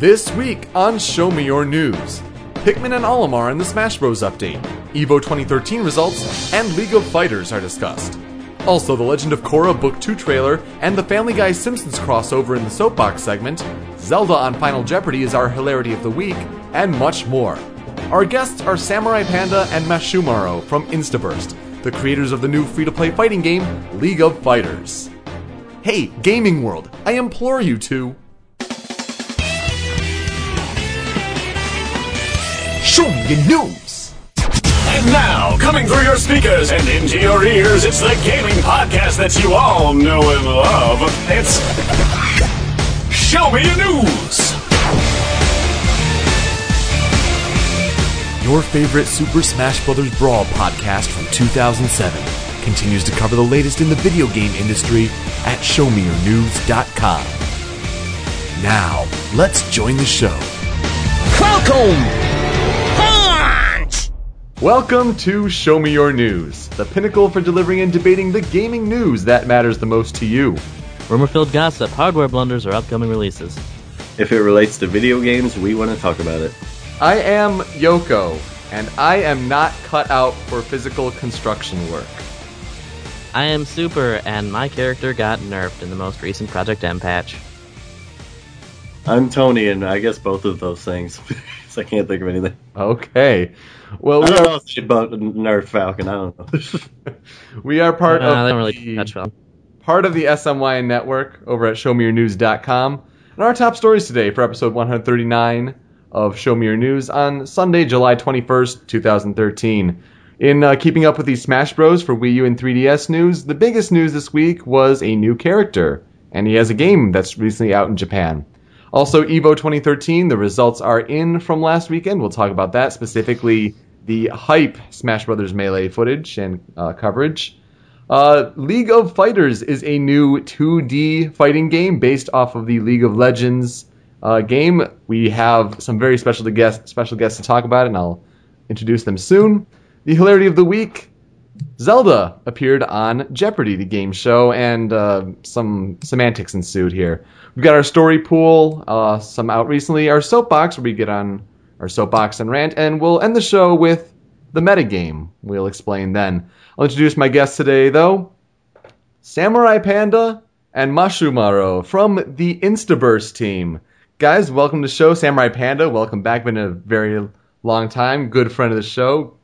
This week on Show Me Your News, Pikmin and Olimar in the Smash Bros. update, EVO 2013 results, and League of Fighters are discussed. Also, the Legend of Korra Book 2 trailer and the Family Guy Simpsons crossover in the Soapbox segment, Zelda on Final Jeopardy is our hilarity of the week, and much more. Our guests are Samurai Panda and Mashumaro from Instaburst, the creators of the new free to play fighting game, League of Fighters. Hey, Gaming World, I implore you to. Show me your news! And now, coming through your speakers and into your ears, it's the gaming podcast that you all know and love. It's Show Me Your News! Your favorite Super Smash Bros. Brawl podcast from 2007 continues to cover the latest in the video game industry at ShowMeYourNews.com. Now, let's join the show. Welcome! Punch! Welcome to Show Me Your News, the pinnacle for delivering and debating the gaming news that matters the most to you. Rumor filled gossip, hardware blunders, or upcoming releases. If it relates to video games, we want to talk about it. I am Yoko, and I am not cut out for physical construction work. I am Super, and my character got nerfed in the most recent Project M patch. I'm Tony, and I guess both of those things. 'Cause I can't think of anything. Okay. Well, I we don't are, know if about Nerf Falcon. I don't know. we are part Uh, of they don't really the- touch well. part of the SMY network over at ShowMeYourNews.com. And our top stories today for episode 139 of Show Me Your News on Sunday, July 21st, 2013. In uh, keeping up with the Smash Bros. for Wii U and 3DS news, the biggest news this week was a new character, and he has a game that's recently out in Japan. Also, EVO 2013, the results are in from last weekend. We'll talk about that, specifically the hype Smash Brothers Melee footage and uh, coverage. Uh, League of Fighters is a new 2D fighting game based off of the League of Legends uh, game. We have some very special guests, special guests to talk about it, and I'll introduce them soon. The hilarity of the week: Zelda appeared on Jeopardy, the game show, and uh, some semantics ensued here. We've got our story pool, uh, some out recently, our soapbox where we get on our soapbox and rant, and we'll end the show with the metagame. We'll explain then. I'll introduce my guests today, though. Samurai Panda and Mashumaro from the Instaburst team. Guys, welcome to the show. Samurai Panda, welcome back. Been a very long time. Good friend of the show.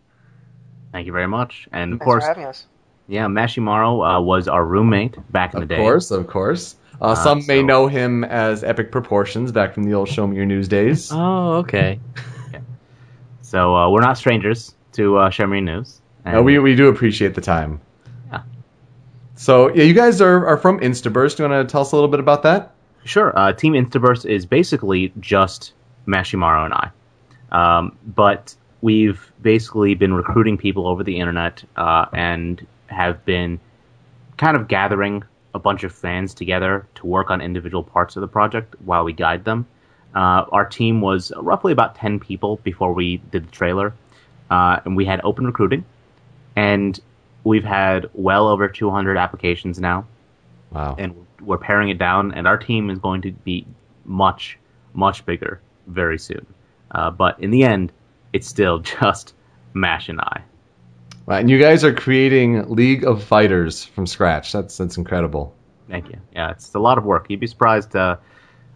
Thank you very much. And of Thanks course, for having us. Yeah, Mashimaro uh, was our roommate back in Of the day. Of course, of course. Uh, some may know him as Epic Proportions back from the old Show Me Your News days. Oh, okay. So uh, we're not strangers to uh, Show Me Your News. And Uh, we, we do appreciate the time. Yeah. So, yeah, you guys are, are from Instaburst. Do you want to tell us a little bit about that? Sure. Uh, Team Instaburst is basically just Mashimaro and I. Um, but we've basically been recruiting people over the internet uh, and have been kind of gathering a bunch of fans together to work on individual parts of the project while we guide them. Uh, our team was roughly about 10 people before we did the trailer, uh, and we had open recruiting. And we've had well over 200 applications now Wow. and we're paring it down, and our team is going to be much, much bigger very soon. Uh, but in the end, it's still just Mash and I. Right, and you guys are creating League of Fighters from scratch. That's that's incredible. Thank you. Yeah, it's a lot of work. You'd be surprised. Uh,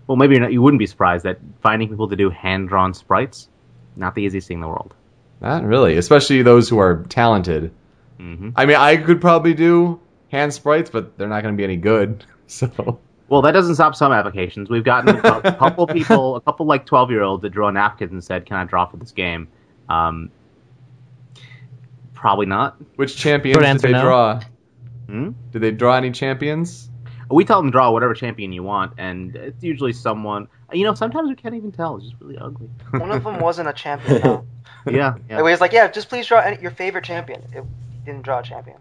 well, maybe you're not, you wouldn't be surprised that finding people to do hand drawn sprites not the easiest thing in the world. Not really, especially those who are talented. hmm I mean, I could probably do hand sprites, but they're not going to be any good. So, Well, that doesn't stop some applications. We've gotten a couple people, a couple like twelve year olds that drew napkins and said, "Can I draw for this game?" Um, probably not. which champions Short did answer, they no. draw? Hmm? Did they draw any champions? We tell them to draw whatever champion you want, and it's usually someone. You know, sometimes we can't even tell. It's just really ugly. One of them wasn't a champion. No. Yeah, He yeah. was like, "Yeah, just please draw any, your favorite champion." It he didn't draw a champion.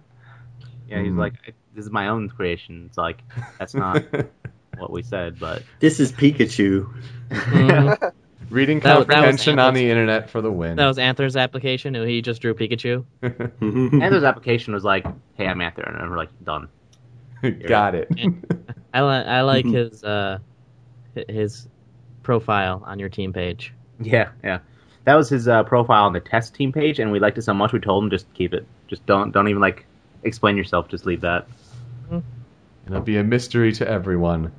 yeah he's Mhm. like, "This is my own creation." It's like that's not what we said, but This is Pikachu. Reading That was- that comprehension on the internet for the win. That was Anther's application. who He just drew Pikachu. Anther's application was like, "Hey, I'm Anther," and we're like, "Done." Got it. I, li- I like his uh, his profile on your team page. Yeah, yeah. That was his uh, profile on the test team page, and we liked it so much we told him just keep it. Just don't don't even like explain yourself. Just leave that. And It'll be a mystery to everyone.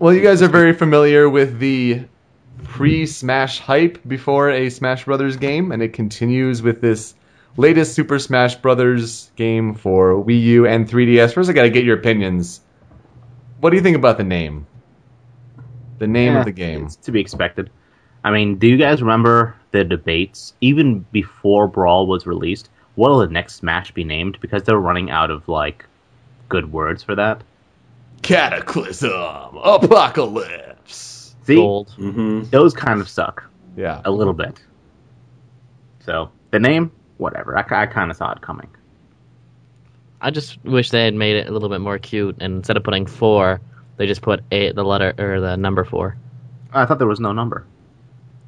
Well, you guys are very familiar with the pre-Smash hype before a Smash Brothers game, and it continues with this latest Super Smash Brothers game for Wii U and 3DS. First, I got to get your opinions. What do you think about the name? The name Yeah, of the game. It's to be expected. I mean, do you guys remember the debates even before Brawl was released? What will the next Smash be named? Because they're running out of like good words for that. Cataclysm, Apocalypse. See, Gold. hmm those kind of suck Yeah. a little bit. So the name, whatever. I, I kind of saw it coming. I just wish they had made it a little bit more cute, and instead of putting four, they just put eight, the letter or the number four. I thought there was no number.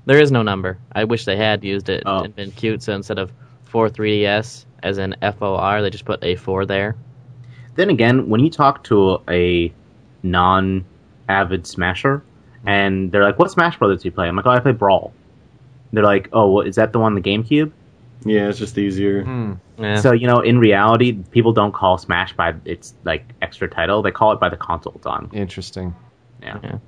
There is no number. I wish they had used it Oh. and been cute. So instead of four 3ds, as in F O R, they just put a four there. Then again, when you talk to a non-avid Smasher, and they're like, "What Smash Brothers do you play?" I'm like, "Oh, I play Brawl." They're like, "Oh, well, is that the one on the GameCube?" Yeah, it's just easier. Hmm. Yeah. So you know, in reality, people don't call Smash by its like extra title; they call it by the console it's on. Interesting. Yeah.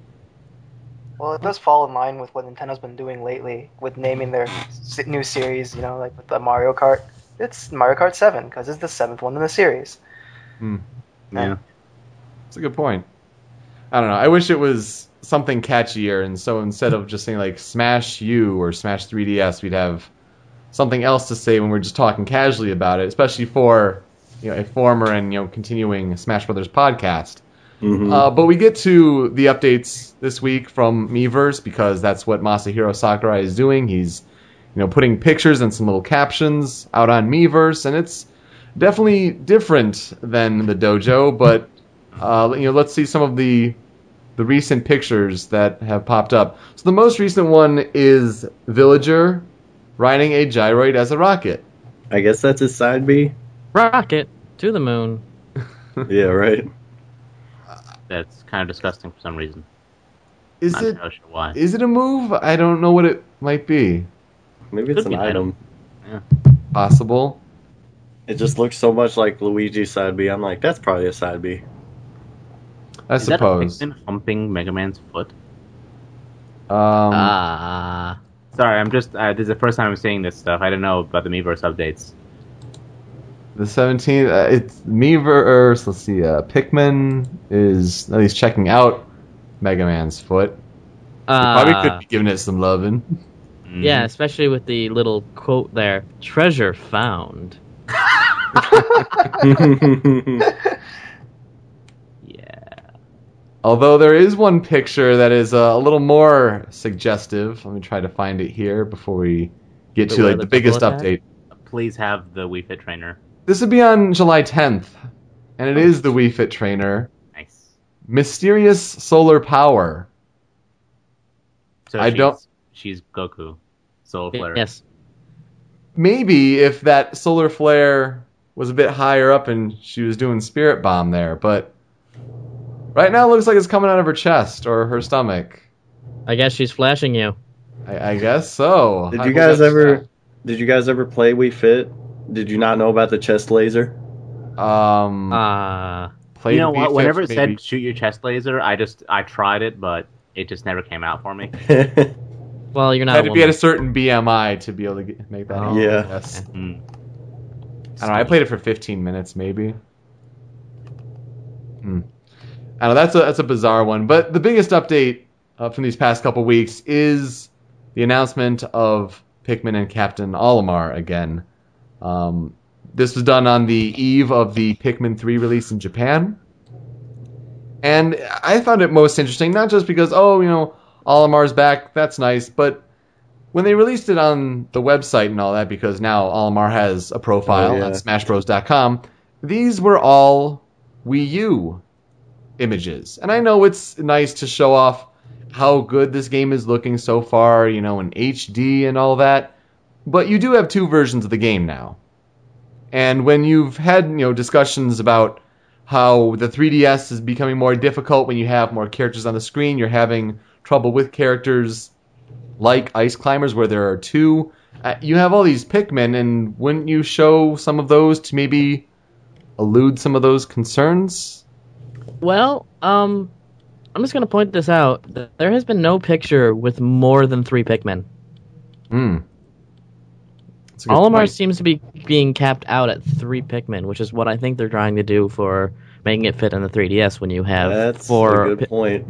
Well, it does fall in line with what Nintendo's been doing lately with naming their new series. You know, like with the Mario Kart. It's Mario Kart Seven because it's the seventh one in the series. yeah. It's a good point. I don't know. I wish it was something catchier, and so instead of just saying like Smash U or Smash 3DS, we'd have something else to say when we're just talking casually about it, especially for you know a former and you know continuing Smash Brothers podcast. hmm Uh, but we get to the updates this week from Miiverse because that's what Masahiro Sakurai is doing. He's you know putting pictures and some little captions out on Miiverse, and it's definitely different than the dojo. But uh, you know, let's see some of the the recent pictures that have popped up. So the most recent one is Villager riding a gyroid as a rocket. I guess that's his side B. Rocket to the moon. yeah, right. That's kind of disgusting for some reason. Is Not it sure why. is it a move? I don't know what it might be. Maybe it's Could an be an item. Possible. It just looks so much like Luigi's side B. I'm like, that's probably a side B. I Is that a suppose. Pikmin humping Mega Man's foot? Um, Ah. Sorry, I'm just. Uh, this is the first time I'm seeing this stuff. I don't know about the Miiverse updates. The 17th, uh, it's Miiverse, let's see, uh, Pikmin is at least checking out Mega Man's foot. He probably Ah. could be giving it some loving. Mm. Yeah, especially with the little quote there treasure found. Yeah. Although there is one picture that is uh, a little more suggestive. Let me try to find it here before we get Wait, to like the the biggest double attack? update. Please have the Wii Fit trainer. This would be on July 10th, and it is the Wii Fit trainer. Nice. Mysterious solar power. So I she's, don't- She's Goku. solar Flare. Yes. maybe if that solar flare was a bit higher up and she was doing spirit bomb there, but right now it looks like it's coming out of her chest or her stomach. I guess she's flashing you. I, I guess so. Did I you guys that's ever? Did you guys ever play Wii Fit? Did you not know about the chest laser? um Ah. played You know what? Fit, Whenever it maybe. said shoot your chest laser, I just I tried it, but it just never came out for me. well, you're not. had a to be at a certain BMI to be able to get, make that. Oh, happen, Yeah. Yes. Mm. I don't know. I played it for 15 minutes, maybe. Hmm. I don't know. That's a that's a bizarre one. But the biggest update uh, from these past couple weeks is the announcement of Pikmin and Captain Olimar again. Um, this was done on the eve of the Pikmin 3 release in Japan. And I found it most interesting, not just because, oh, you know, Olimar's back, that's nice, but when they released it on the website and all that, because now Olimar has a profile Oh, yeah. on SmashBros.com, these were all Wii U images. And I know it's nice to show off how good this game is looking so far, you know, in HD and all that, but you do have two versions of the game now. And when you've had, you know, discussions about how the 3DS is becoming more difficult when you have more characters on the screen, you're having trouble with characters like Ice Climbers, where there are two. Uh, you have all these Pikmin, and wouldn't you show some of those to maybe elude some of those concerns? Well, um, I'm just gonna point this out. There has been no picture with more than three Pikmin. Hmm. That's Olimar point. seems to be being capped out at three Pikmin, which is what I think they're trying to do for making it fit in the 3DS when you have That's four a good Pi- point.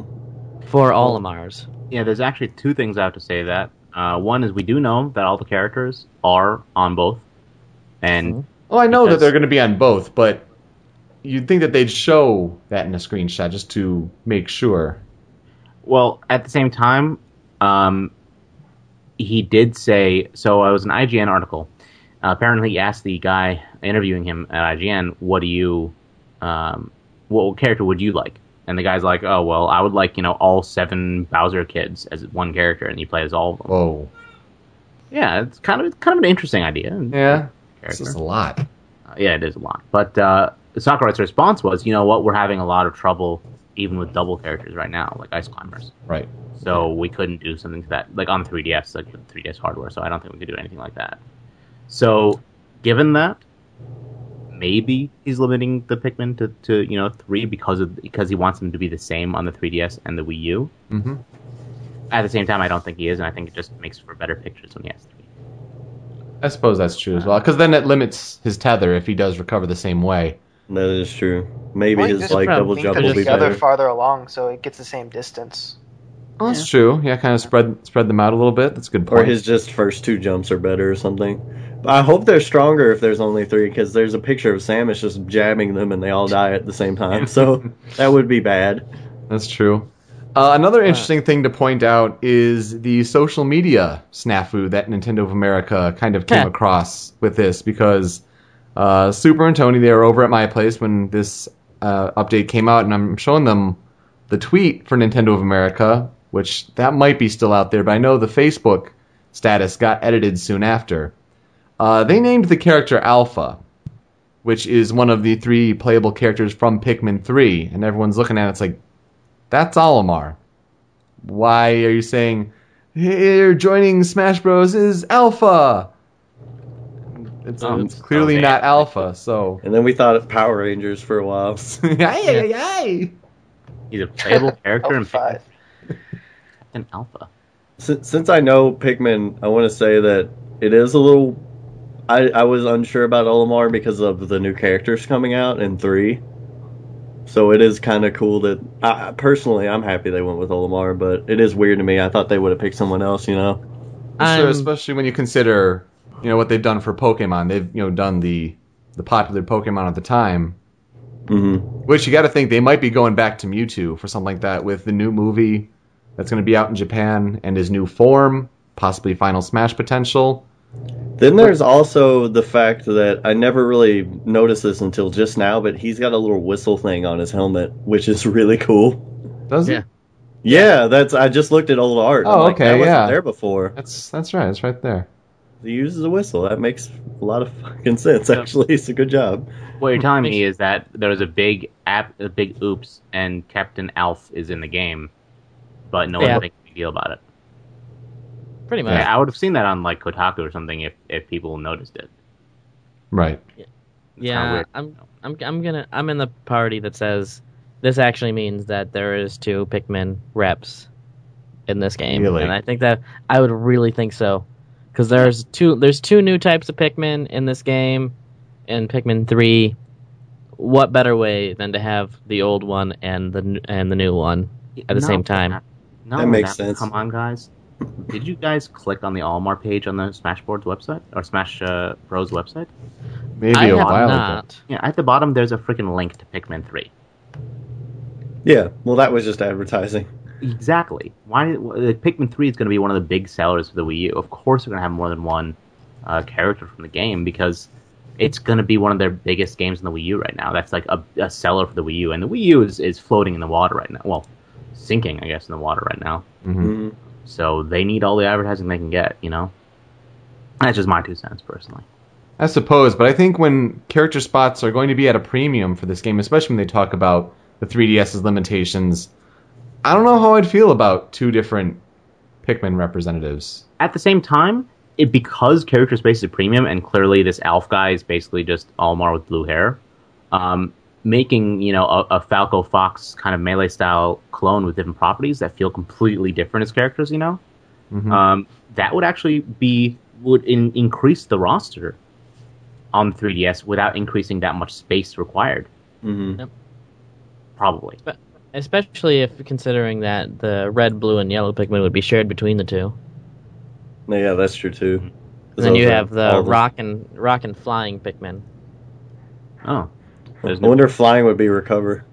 four Olimars. Yeah, there's actually two things I have to say that. Uh, one is we do know that all the characters are on both, and Oh, I know that they're going to be on both, but you'd think that they'd show that in a screenshot just to make sure. Well, at the same time, um, he did say so. I was an IGN article. Uh, apparently, he asked the guy interviewing him at IGN, "What do you, um, what character would you like?" And the guy's like, "Oh, well, I would like you know all seven Bowser kids as one character, and you play as all of them." Whoa. Yeah, it's kind of kind of an interesting idea. Yeah. This is a lot. Uh, yeah, it is a lot. But uh, Sakurai's response was, "You know what? We're having a lot of trouble even with double characters right now, like Ice Climbers." Right. So we couldn't do something to that, like on the 3DS, like the 3DS hardware. So I don't think we could do anything like that. So, given that, maybe he's limiting the Pikmin to, to you know three because of because he wants them to be the same on the 3DS and the Wii U. hmm At the same time, I don't think he is, and I think it just makes for better pictures when he has three. I suppose that's true as well, because then it limits his tether if he does recover the same way. That is true. Maybe Well, his like double jump will be together better. farther along, so it gets the same distance. Oh, that's true. Yeah, kind of spread spread them out a little bit. That's a good Or his just first two jumps are better or something. But I hope they're stronger if there's only three, because there's a picture of Samus just jabbing them and they all die at the same time. So that would be bad. That's true. Uh, another interesting thing to point out is the social media snafu that Nintendo of America kind of came across with this because uh, Super and Tony they were over at my place when this uh, update came out, and I'm showing them the tweet for Nintendo of America, which that might be still out there, but I know the Facebook status got edited soon after. Uh, they named the character Alpha, which is one of the three playable characters from Pikmin 3, and everyone's looking at it, it's like, that's Olimar. Why are you saying here joining Smash Bros is Alpha? It's, Oh, um, it's clearly okay. not Alpha, so And then we thought of Power Rangers for a while. Ay, ay, ay. He's a playable character in oh, Alpha Pikmin and Alpha. Since, since I know Pikmin, I want to say that it is a little. I, I was unsure about Olimar because of the new characters coming out in 3. So it is kind of cool that. I, personally, I'm happy they went with Olimar, but it is weird to me. I thought they would have picked someone else, you know? Sure, especially when you consider, you know, what they've done for Pokemon. They've, you know, done the the popular Pokemon at the time. hmm Which you got to think they might be going back to Mewtwo for something like that with the new movie that's going to be out in Japan and his new form, possibly Final Smash potential. Then there's also the fact that I never really noticed this until just now, but he's got a little whistle thing on his helmet, which is really cool. Does Yeah. it? Yeah, that's. I just looked at old art. I'm Oh, like, okay, that wasn't yeah. there before. That's that's right. It's right there. He uses a whistle. That makes a lot of fucking sense. Actually, it's a good job. What you're telling me is that there was a big app, a big oops, and Captain Alph is in the game, but no Yeah. one thinks a big deal about it. Pretty much. Yeah, I would have seen that on like Kotaku or something if, if people noticed it. Right. kinda Yeah. I'm I'm I'm gonna I'm in the party that says this actually means that there is two Pikmin reps in this game, Really? and I think that I would really think so because there's two there's two new types of Pikmin in this game, in Pikmin three. What better way than to have the old one and the and the new one at the No, same time? No, That makes now- sense. Come on, guys. Did you guys click on the Olimar page on the Smash Boards website or Smash uh, Bros website? Maybe I a have while ago. Yeah, at the bottom there's a freaking link to Pikmin 3. Yeah. Well, that was just advertising. Exactly. Why? Like, Pikmin 3 is going to be one of the big sellers for the Wii U. Of course, they're going to have more than one uh, character from the game because it's going to be one of their biggest games in the Wii U right now. That's like a, a seller for the Wii U, and the Wii U is, is floating in the water right now. Well, sinking, I guess, in the water right now. hmm Mhm. So they need all the advertising they can get. You know, that's just my two cents personally. I suppose, but I think when character spots are going to be at a premium for this game, especially when they talk about the 3DS's limitations, I don't know how I'd feel about two different Pikmin representatives. At the same time, it because character space is premium, and clearly this Alph guy is basically just Olimar with blue hair. Um, making you know a, a Falco Fox kind of melee style clone with different properties that feel completely different as characters, you know, um, that would actually be would in, increase the roster on 3DS without increasing that much space required. hmm Probably. Especially if considering that the red, blue, and yellow Pikmin would be shared between the two. Yeah, that's true too. And then you have the rock and rock and flying Pikmin. Oh, I no. wonder if flying would be recover.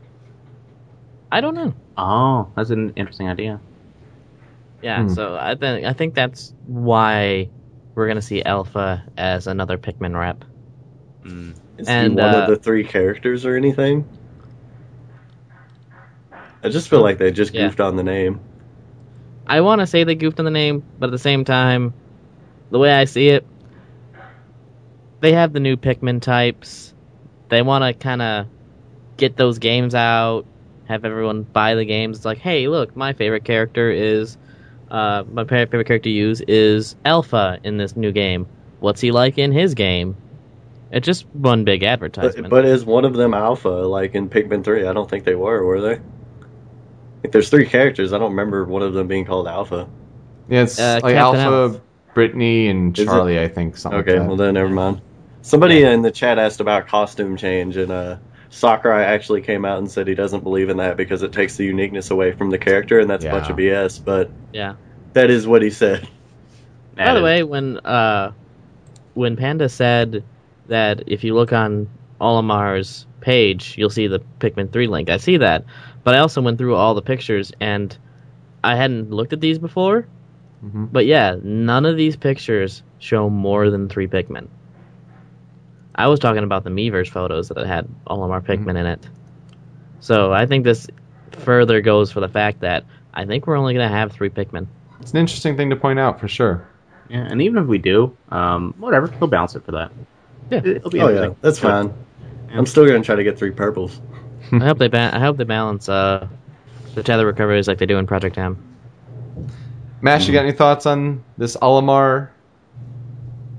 I don't know. Oh, that's an interesting idea. Yeah, Hmm. so I think I think that's why we're gonna see Alpha as another Pikmin rep. Mm. Is And, he one uh, of the three characters or anything? I just feel like they just Yeah. goofed on the name. I want to say they goofed on the name, but at the same time, the way I see it, they have the new Pikmin types. They want to kind of get those games out, have everyone buy the games. It's like, hey, look, my favorite character is, uh, my fa- favorite character to use is Alpha in this new game. What's he like in his game? It's just one big advertisement. But, but is one of them alpha, like in Pikmin 3? I don't think they were, were they? Like, there's three characters. I don't remember one of them being called alpha. Yeah, it's Uh, like Captain Alpha, Alpha. Brittany, and Is it? Charlie. I think something. Okay, like well then never mind. Somebody in the chat asked about costume change, and uh, Sakurai actually came out and said he doesn't believe in that because it takes the uniqueness away from the character, and that's a bunch of BS. But yeah. that is what he said. By the way, when uh, when Panda said that if you look on Olimar's page, you'll see the Pikmin 3 link. I see that, but I also went through all the pictures and I hadn't looked at these before. Mhm. But yeah, none of these pictures show more than three Pikmin. I was talking about the Miiverse photos that had all of our Pikmin in it. So I think this further goes for the fact that I think we're only going to have three Pikmin. It's an interesting thing to point out for sure. yeah, and even if we do, um, whatever, he'll bounce it for that. Yeah. It- it'll be Oh yeah, that's fine. I'm still gonna try to get three purples. I hope they ba- I hope they balance uh, the tether recoveries like they do in Project M. Mash, you got any thoughts on this Olimar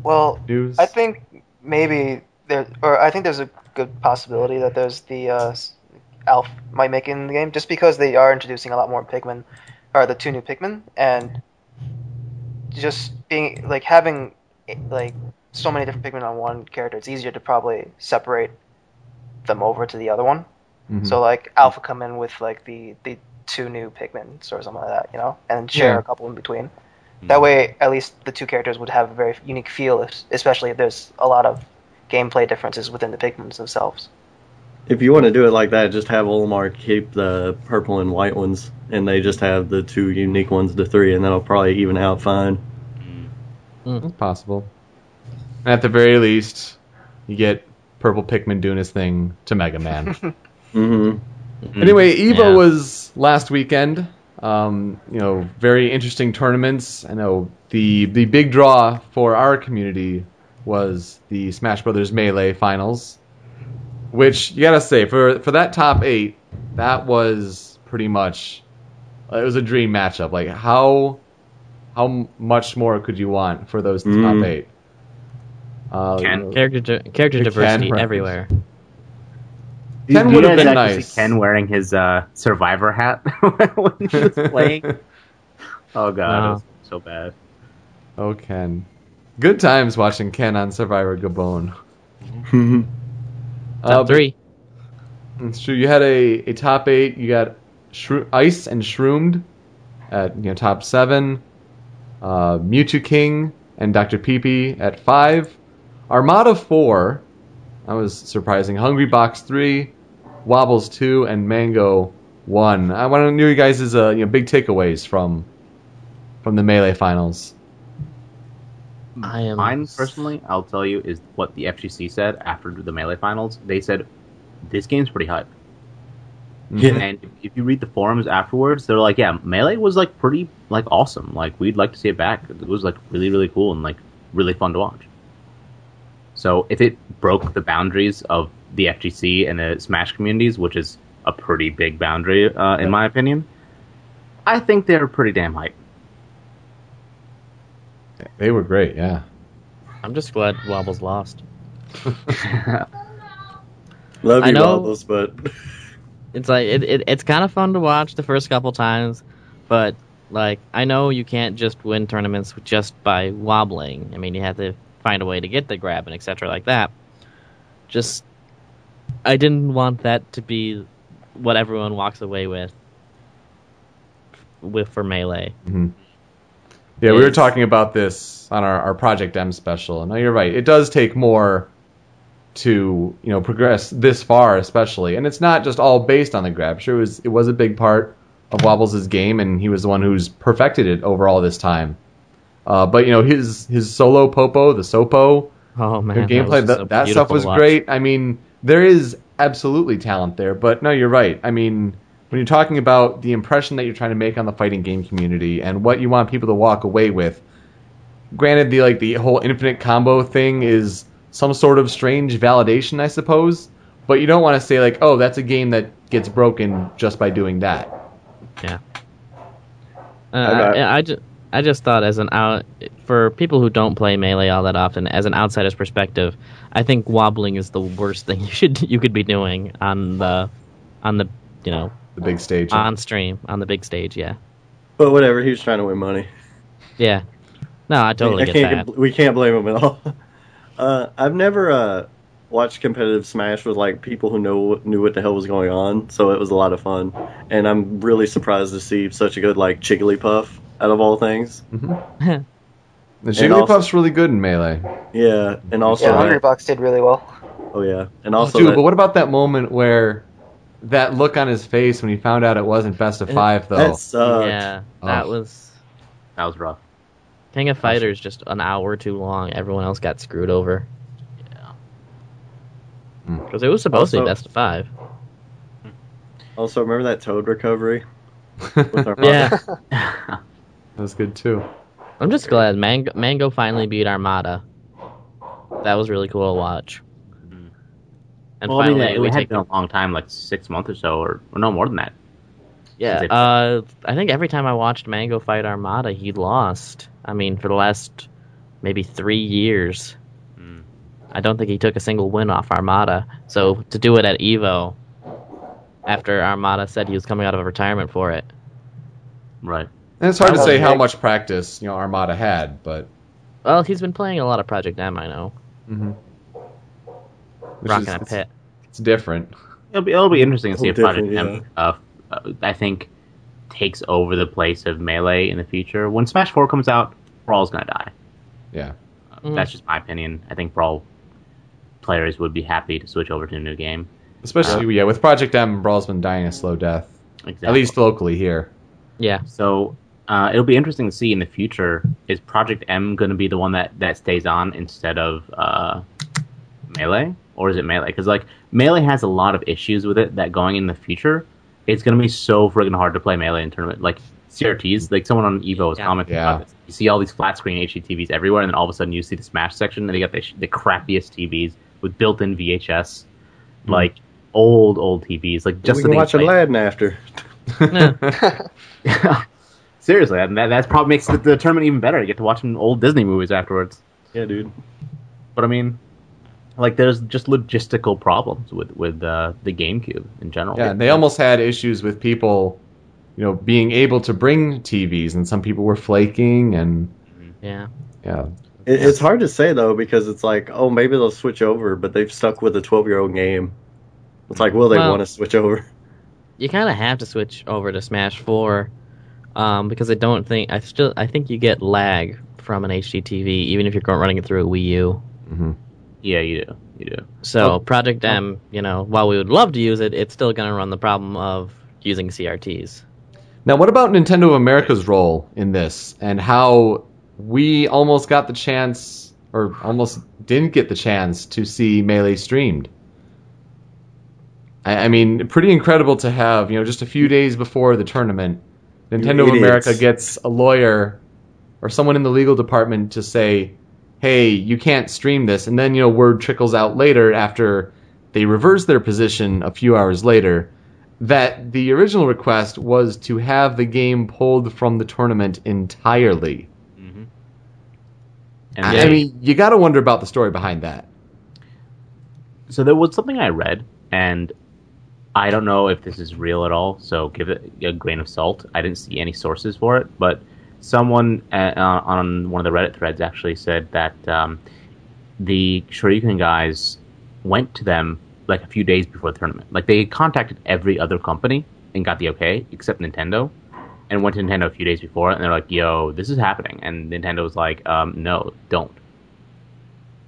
Well, news? I think maybe there, or I think there's a good possibility that there's the uh, Alph might make it in the game, just because they are introducing a lot more Pikmin, or the two new Pikmin, and just being like having like so many different Pikmin on one character, it's easier to probably separate them over to the other one. Mhm. So like Alpha come in with like the the two new Pikmin or something like that, you know, and share Yeah. a couple in between. Hmm. That way, at least the two characters would have a very unique feel, if- especially if there's a lot of gameplay differences within the Pikmins themselves. If you want to do it like that, just have Olimar keep the purple and white ones, and they just have the two unique ones, the three, and that'll probably even out fine. It's possible. At the very least, you get Purple Pikmin doing his thing to Mega Man. hmm Anyway, Evo Yeah. was last weekend. Um, you know, very interesting tournaments. I know the the big draw for our community was the Smash Brothers Melee finals, which you gotta say for for that top eight, that was pretty much it was a dream matchup. Like how how much more could you want for those top Mm. eight? Uh, Ken. Character di- character diversity Ken reference. everywhere. Ken would have been nice. Ken wearing his uh, Survivor hat when he was playing. oh god, Wow. it was so bad. Oh, Ken. Good times watching Ken on Survivor Gabon. Top Uh, three. It's true. You had a, a top eight. You got Shro- Ice and Shroomed at you know top seven. Uh, Mew2King and Dr. Peepee at five. Armada four. That was surprising. Hungrybox three. Wobbles two and Mango one. I want to know you guys' uh, you know big takeaways from from the melee finals. I am Mine personally, I'll tell you, is what the FGC said after the melee finals. They said this game's pretty hype. Yeah. And if you read the forums afterwards, they're like, "Yeah, melee was like pretty like awesome. Like we'd like to see it back. It was like really really cool and like really fun to watch." So if it broke the boundaries of the FGC and the Smash communities, which is a pretty big boundary uh, in my opinion, I think they're pretty damn hype. They were great, yeah. I'm just glad Wobbles lost. Love I you, know- Wobbles, but It's like it, it it's kind of fun to watch the first couple times, but like I know you can't just win tournaments just by wobbling. I mean, you have to find a way to get the grab and etc. like that. Just I didn't want that to be what everyone walks away with with for melee. Mm-hmm. Yeah, we were talking about this on our, our Project M special, and no, you're right. It does take more to you know progress this far, especially, and it's not just all based on the grab. Sure, it was it was a big part of Wobbles' game, and he was the one who's perfected it over all this time. Uh, but you know his his solo popo, the sopo, Oh man, the that gameplay, was that, that stuff was watch. great. I mean, there is absolutely talent there, but no, you're right. I mean, when you're talking about the impression that you're trying to make on the fighting game community and what you want people to walk away with, granted, the like the whole infinite combo thing is some sort of strange validation, I suppose. But you don't want to say like, oh, that's a game that gets broken just by doing that. Yeah. Uh, Okay. I, I, just, I just thought as an out for people who don't play melee all that often, as an outsider's perspective, I think wobbling is the worst thing you should you could be doing on the on the you know The big stage. on stream on the big stage. Yeah, but whatever. He was trying to win money. yeah. No, I totally I get can't. that. We can't blame him at all. Uh, I've never uh, watched competitive Smash with like people who know knew what the hell was going on, so it was a lot of fun. And I'm really surprised to see such a good like Jigglypuff out of all things. the and Jigglypuff's also- really good in melee. Yeah, and also Yeah, Hungrybox did really well. oh yeah, and also Dude, that- but what about that moment where that look on his face when he found out it wasn't best of five though? that sucked. yeah, that Oh. was That was rough. King of Fighters just an hour too long. Everyone else got screwed over. Yeah. Hmm. Because it was supposed to be best of five. Also, remember that Toad recovery? With our Yeah. That was good too. I'm just glad Mango, Mango finally beat Armada. That was really cool to watch. Mhm. And well, I mean, finally, it we had take been a long time, like six months or so, or, or no more than that. yeah. Uh, I think every time I watched Mango fight Armada, he lost. I mean, for the last maybe three years, Mm. I don't think he took a single win off Armada. So to do it at Evo, after Armada said he was coming out of retirement for it, Right. And it's hard to say was how much practice you know Armada had, but well, he's been playing a lot of Project M. I know, mhm. Which rocking is- a pit. It's different. It'll be it'll be interesting to see if Project different, M, uh, uh, I think, takes over the place of Melee in the future. When Smash Four comes out, Brawl's gonna die. Yeah. Uh, Mm. That's just my opinion. I think Brawl players would be happy to switch over to a new game. Especially yeah, with Project M, Brawl's been dying a slow death. Exactly. At least locally here. Yeah. So uh, it'll be interesting to see in the future is Project M going to be the one that, that stays on instead of uh, Melee, or is it Melee? Because like Melee has a lot of issues with it that going in the future, it's going to be so friggin' hard to play Melee in tournament. Like CRTs, like someone on Evo was Yeah. commenting Yeah. about this. You see all these flat screen HDTVs everywhere, and then all of a sudden you see the Smash section, and they got the, the crappiest TVs with built-in VHS, like old old TVs, like just we the can watch to play. Aladdin after. Seriously, and that that's probably makes the, the tournament even better. You get to watch some old Disney movies afterwards. Yeah, dude. But I mean, like there's just logistical problems with with uh, the GameCube in general. Yeah, and they almost had issues with people, you know, being able to bring TVs, and some people were flaking, and Yeah. yeah, It, it's hard to say though because it's like, oh, maybe they'll switch over, but they've stuck with a 12 year old game. It's like, will they Well- want to switch over? you kind of have to switch over to Smash Four, um, because I don't think I still I think you get lag from an HDTV even if you're running it through a Wii U. hmm yeah, you do, you do. So Oh. Project M, you know, while we would love to use it, it's still going to run the problem of using CRTs. Now, what about Nintendo of America's role in this, and how we almost got the chance, or almost didn't get the chance, to see Melee streamed? I, I mean, pretty incredible to have, you know, just a few days before the tournament, Nintendo of. America gets a lawyer or someone in the legal department to say, hey, you can't stream this. And then, you know, word trickles out later after they reverse their position a few hours later. that the original request was to have the game pulled from the tournament entirely. Mm-hmm. And I they- mean, you got to wonder about the story behind that. so there was something I read, and I don't know if this is real at all. So give it a grain of salt. I didn't see any sources for it, but someone uh, uh, on one of the Reddit threads actually said that um, the Shoryuken guys went to them like a few days before the tournament. Like they contacted every other company and got the okay, except Nintendo, and went to Nintendo a few days before, and they're like, "Yo, this is happening," and Nintendo was like, um, "No, don't."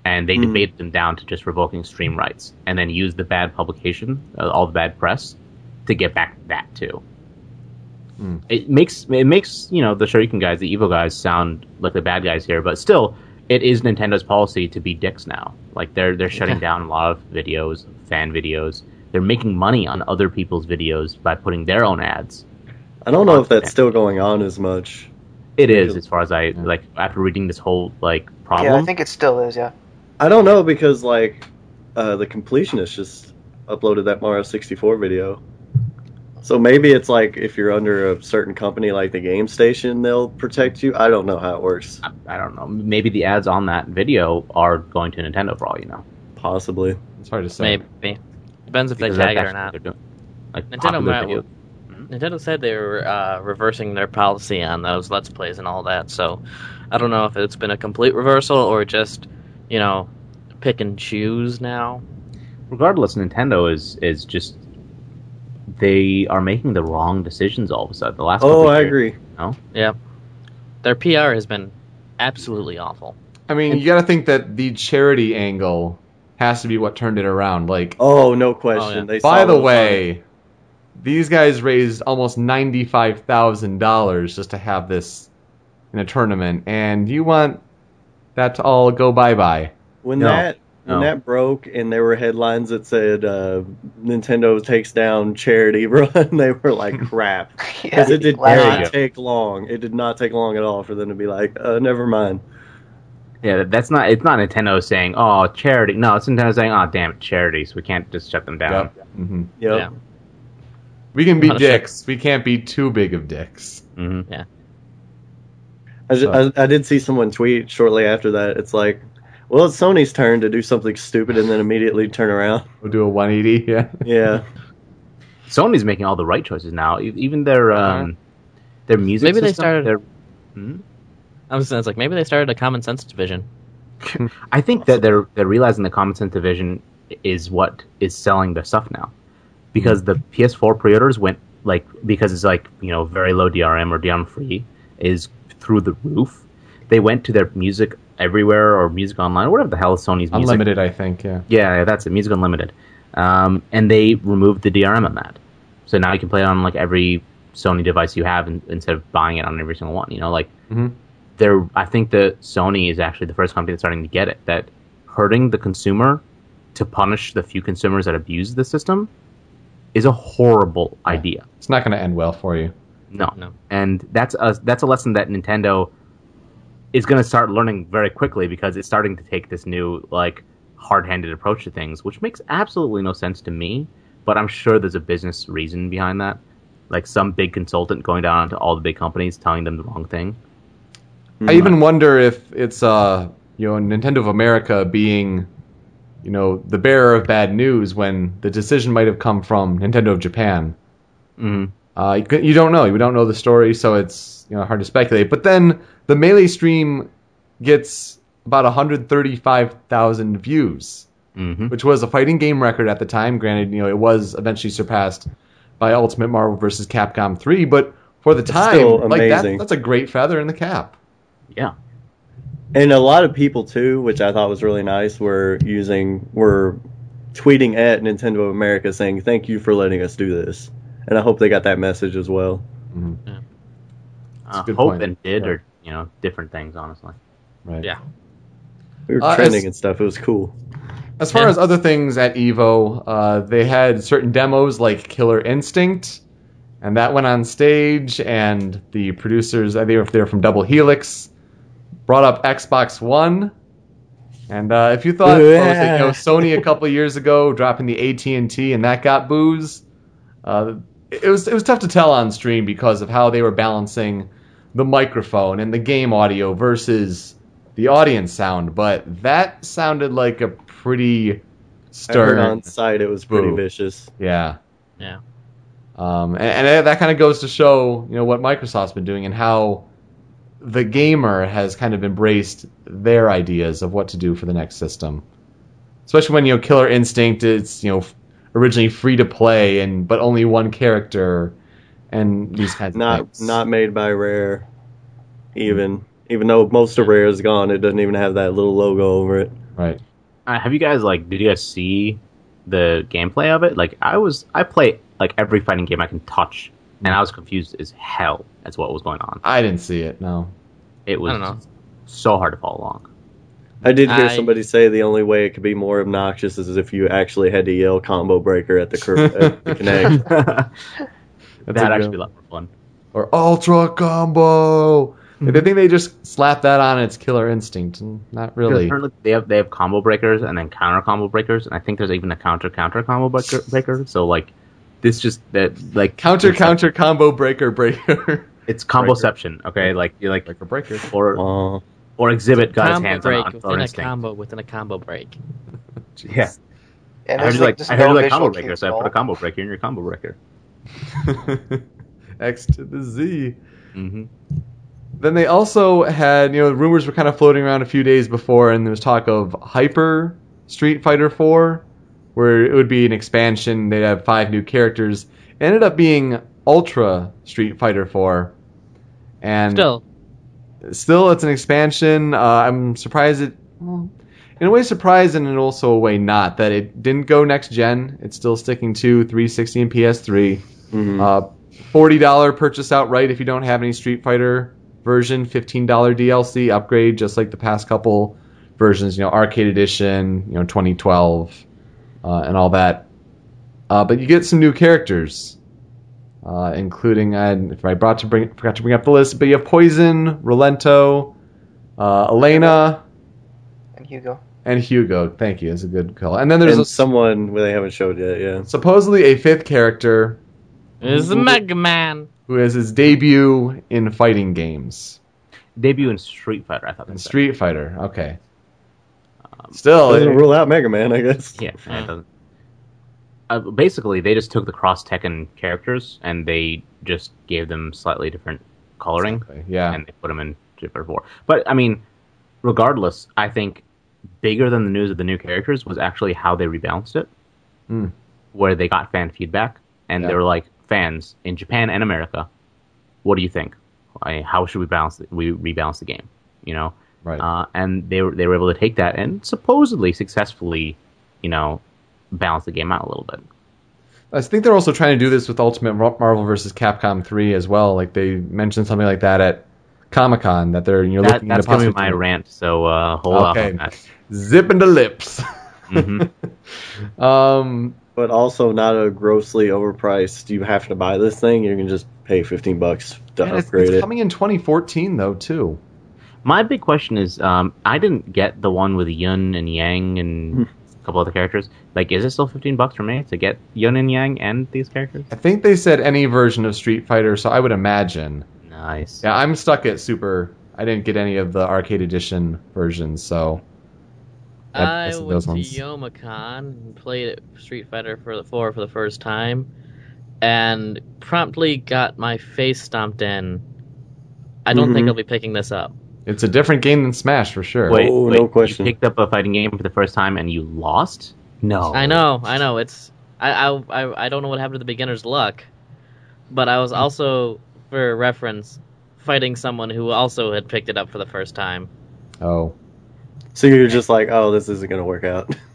And they Hmm. debated them down to just revoking stream rights, and then used the bad publication, uh, all the bad press, to get back that too. Hmm. It makes it makes you know the Shoryuken guys, the Evo guys, sound like the bad guys here, but still, it is Nintendo's policy to be dicks now. Like they're they're shutting down a lot of videos, fan videos. They're making money on other people's videos by putting their own ads. I don't know if that's still going on as much. It is, as far as I like. After reading this whole like problem, Yeah, I think it still is. Yeah. I don't know because like uh, the completionist just uploaded that Mario 64 video. So maybe it's like if you're under a certain company like the Game Station, they'll protect you. I don't know how it works. I, I don't know. Maybe the ads on that video are going to Nintendo for all you know. Possibly. It's hard to say. Maybe depends if they tag it or not. doing. Like Nintendo popular might- videos. Nintendo said they were uh, reversing their policy on those Let's Plays and all that. So I don't know if it's been a complete reversal or just, you know, pick and choose now. regardless, Nintendo is is just they are making the wrong decisions all of a sudden. The last Oh, I years, agree. Yeah, their PR has been absolutely awful. I mean, you got to think that the charity angle has to be what turned it around. Like, Oh, no question. Oh, yeah. They by the those way, these guys raised almost ninety-five thousand dollars just to have this in a tournament, and you want that to all go bye-bye. when No. that when No. that broke and there were headlines that said uh, Nintendo takes down charity run, they were like crap because Yeah. it did Last you not take long. It did not take long at all for them to be like, uh, never mind. Yeah, that's not. It's not Nintendo saying, "Oh, charity." No, it's Nintendo saying, "Oh, damn it, charities. We can't just shut them down." hmm Yep. Yeah. We can be Not shit. dicks. We can't be too big of dicks. hmm I, ju- So- I, I did see someone tweet shortly after that. It's like, well, it's Sony's turn to do something stupid and then immediately turn around. We'll do a 180. Yeah. Yeah. Sony's making all the right choices now. E- Even their um, their music. Maybe they started- their- Hmm? I was it's like maybe they started a common sense division. I think that they're they're realizing the common sense division is what is selling their stuff now, because the PS4 pre-orders went like because it's like you know very low DRM or DRM free is through the roof. They went to their music everywhere or music online or whatever the hell is Sony's music. Unlimited, I think. Yeah. Yeah, yeah, that's it. Music Unlimited, um, and they removed the DRM on that, so now you can play it on like every Sony device you have in, instead of buying it on every single one. You know, like Mhm. they're. I think that Sony is actually the first company that's starting to get it. That hurting the consumer to punish the few consumers that abuse the system is a horrible idea. It's not going to end well for you. No, No. and that's a that's a lesson that Nintendo is going to start learning very quickly because it's starting to take this new like hard-handed approach to things, which makes absolutely no sense to me. But I'm sure there's a business reason behind that, like some big consultant going down to all the big companies telling them the wrong thing. I even wonder if it's uh you know Nintendo of America being you know the bearer of bad news when the decision might have come from Nintendo of Japan. hmm Uh, you, you don't know. You don't know the story, so it's you know hard to speculate. But then the melee stream gets about 135,000 views, hmm which was a fighting game record at the time. Granted, you know it was eventually surpassed by Ultimate Marvel vs. Capcom 3, but for the time, still like that, amazing. that's a great feather in the cap. Yeah. And a lot of people too, which I thought was really nice, were using were tweeting at Nintendo of America saying, "Thank you for letting us do this." And I hope they got that message as well. Uh, hope point. and did Yeah. are you know different things, honestly. Right. Yeah. We were Uh, trending as- and stuff. It was cool. As far Yeah. as other things at Evo, uh, they had certain demos like Killer Instinct, and that went on stage. And the producers, I think they were from Double Helix, brought up Xbox One. And uh, if you thought what was it, you know, Sony a couple years ago dropping the AT and T and that got boos, Uh, it was it was tough to tell on stream because of how they were balancing the microphone and the game audio versus the audience sound, but that sounded like a pretty stern. on site it was pretty Boo. vicious. Yeah. Yeah. Um, and, and that kind of goes to show, you know, what Microsoft's been doing and how the gamer has kind of embraced their ideas of what to do for the next system. Especially when you know Killer Instinct is you know f- originally free to play and but only one character and these kinds of Not things. not made by Rare. Even even though most of Rare is gone, it doesn't even have that little logo over it. right. Uh, have you guys like? Did you guys see the gameplay of it? Like, I was, I play like every fighting game I can touch, and I was confused as hell as what was going on. I didn't see it. No. It was I don't know. so hard to follow along. I did hear I- somebody say the only way it could be more obnoxious is if you actually had to yell combo breaker at the, cur- at the connect. That'd actually good- be a lot more fun. Or Ultra Combo. I mm-hmm. think they just slap that on its Killer Instinct and not really. Apparently They have they have combo breakers and then counter combo breakers, and I think there's even a counter counter combo breaker. breaker. So like, this just that like Counter it's, counter combo breaker breaker. It's comboception. Okay, like you're like breaker breaker. or Aw. Or Xzibit got his combo hands on, break on within Killer a Instinct. combo within a combo break. Yeah, And I heard there's you like just I heard no you like combo cues breaker, so I put a combo breaker in your combo breaker. X to the Z. Mm-hmm. Then they also had, you know, rumors were kind of floating around a few days before, and there was talk of Hyper Street Fighter 4, where it would be an expansion. They'd have five new characters. It ended up being Ultra Street Fighter 4. And Still, still, it's an expansion. Uh, I'm surprised it. Well, in a way, surprised, and in also a way not that it didn't go next gen. It's still sticking to 360 and PS3. Mhm. Uh, Forty dollar purchase outright if you don't have any Street Fighter version. Fifteen dollar DLC upgrade, just like the past couple versions. You know, Arcade Edition, you know, 2012, uh, and all that. Uh, but you get some new characters, uh, including if I brought to bring forgot to bring up the list, but you have Poison, Rolento, uh, Elena, And Hugo. and Hugo. Thank you. It's a good call. And then there's and a, someone well, they haven't showed yet. Yeah. supposedly a fifth character is Mega Man. who has his debut in fighting games. Debut in Street Fighter, I thought. In. Street Fighter, okay. Still, Doesn't it- rule out Mega Man, I guess. Yeah, it doesn't. Uh, basically, they just took the cross Tekken characters and they just gave them slightly different coloring, Exactly, yeah. and they put them in Street Fighter Four. But I mean, regardless, I think bigger than the news of the new characters was actually how they rebalanced it, Hmm. where they got fan feedback and Yeah. they were like, fans in Japan and America, what do you think? I, how should we balance? The, we rebalance the game, you know? right. uh, and they were they were able to take that and supposedly successfully, you know, balance the game out a little bit. I think they're also trying to do this with Ultimate Marvel vs. Capcom 3 as well. Like they mentioned something like that at Comic Con that they're you know That, looking that's to gonna possibly my rant. So uh, hold off Okay. on that. zip into lips. Mhm. um, But also not a grossly overpriced. You have to buy this thing. You can just pay fifteen bucks to man, it's, upgrade it's it. coming in 2014 though too. My big question is, um, I didn't get the one with Yun and Yang and a couple other characters. Like, is it still fifteen bucks for me to get Yun and Yang and these characters? I think they said any version of Street Fighter, so I would imagine. Nice. Yeah, I'm stuck at Super. I didn't get any of the arcade edition versions, so. That- I that's went those to ones. Youmacon and played Street Fighter for the four for the first time, and promptly got my face stomped in. I don't think Mhm. I'll be picking this up. It's a different game than Smash for sure. Wait, Oh, wait, no question. You picked up a fighting game for the first time and you lost? No. I know, I know. It's I, I I I don't know what happened to the beginner's luck, but I was also, for reference, fighting someone who also had picked it up for the first time. Oh. So you're just like, oh, this isn't gonna work out.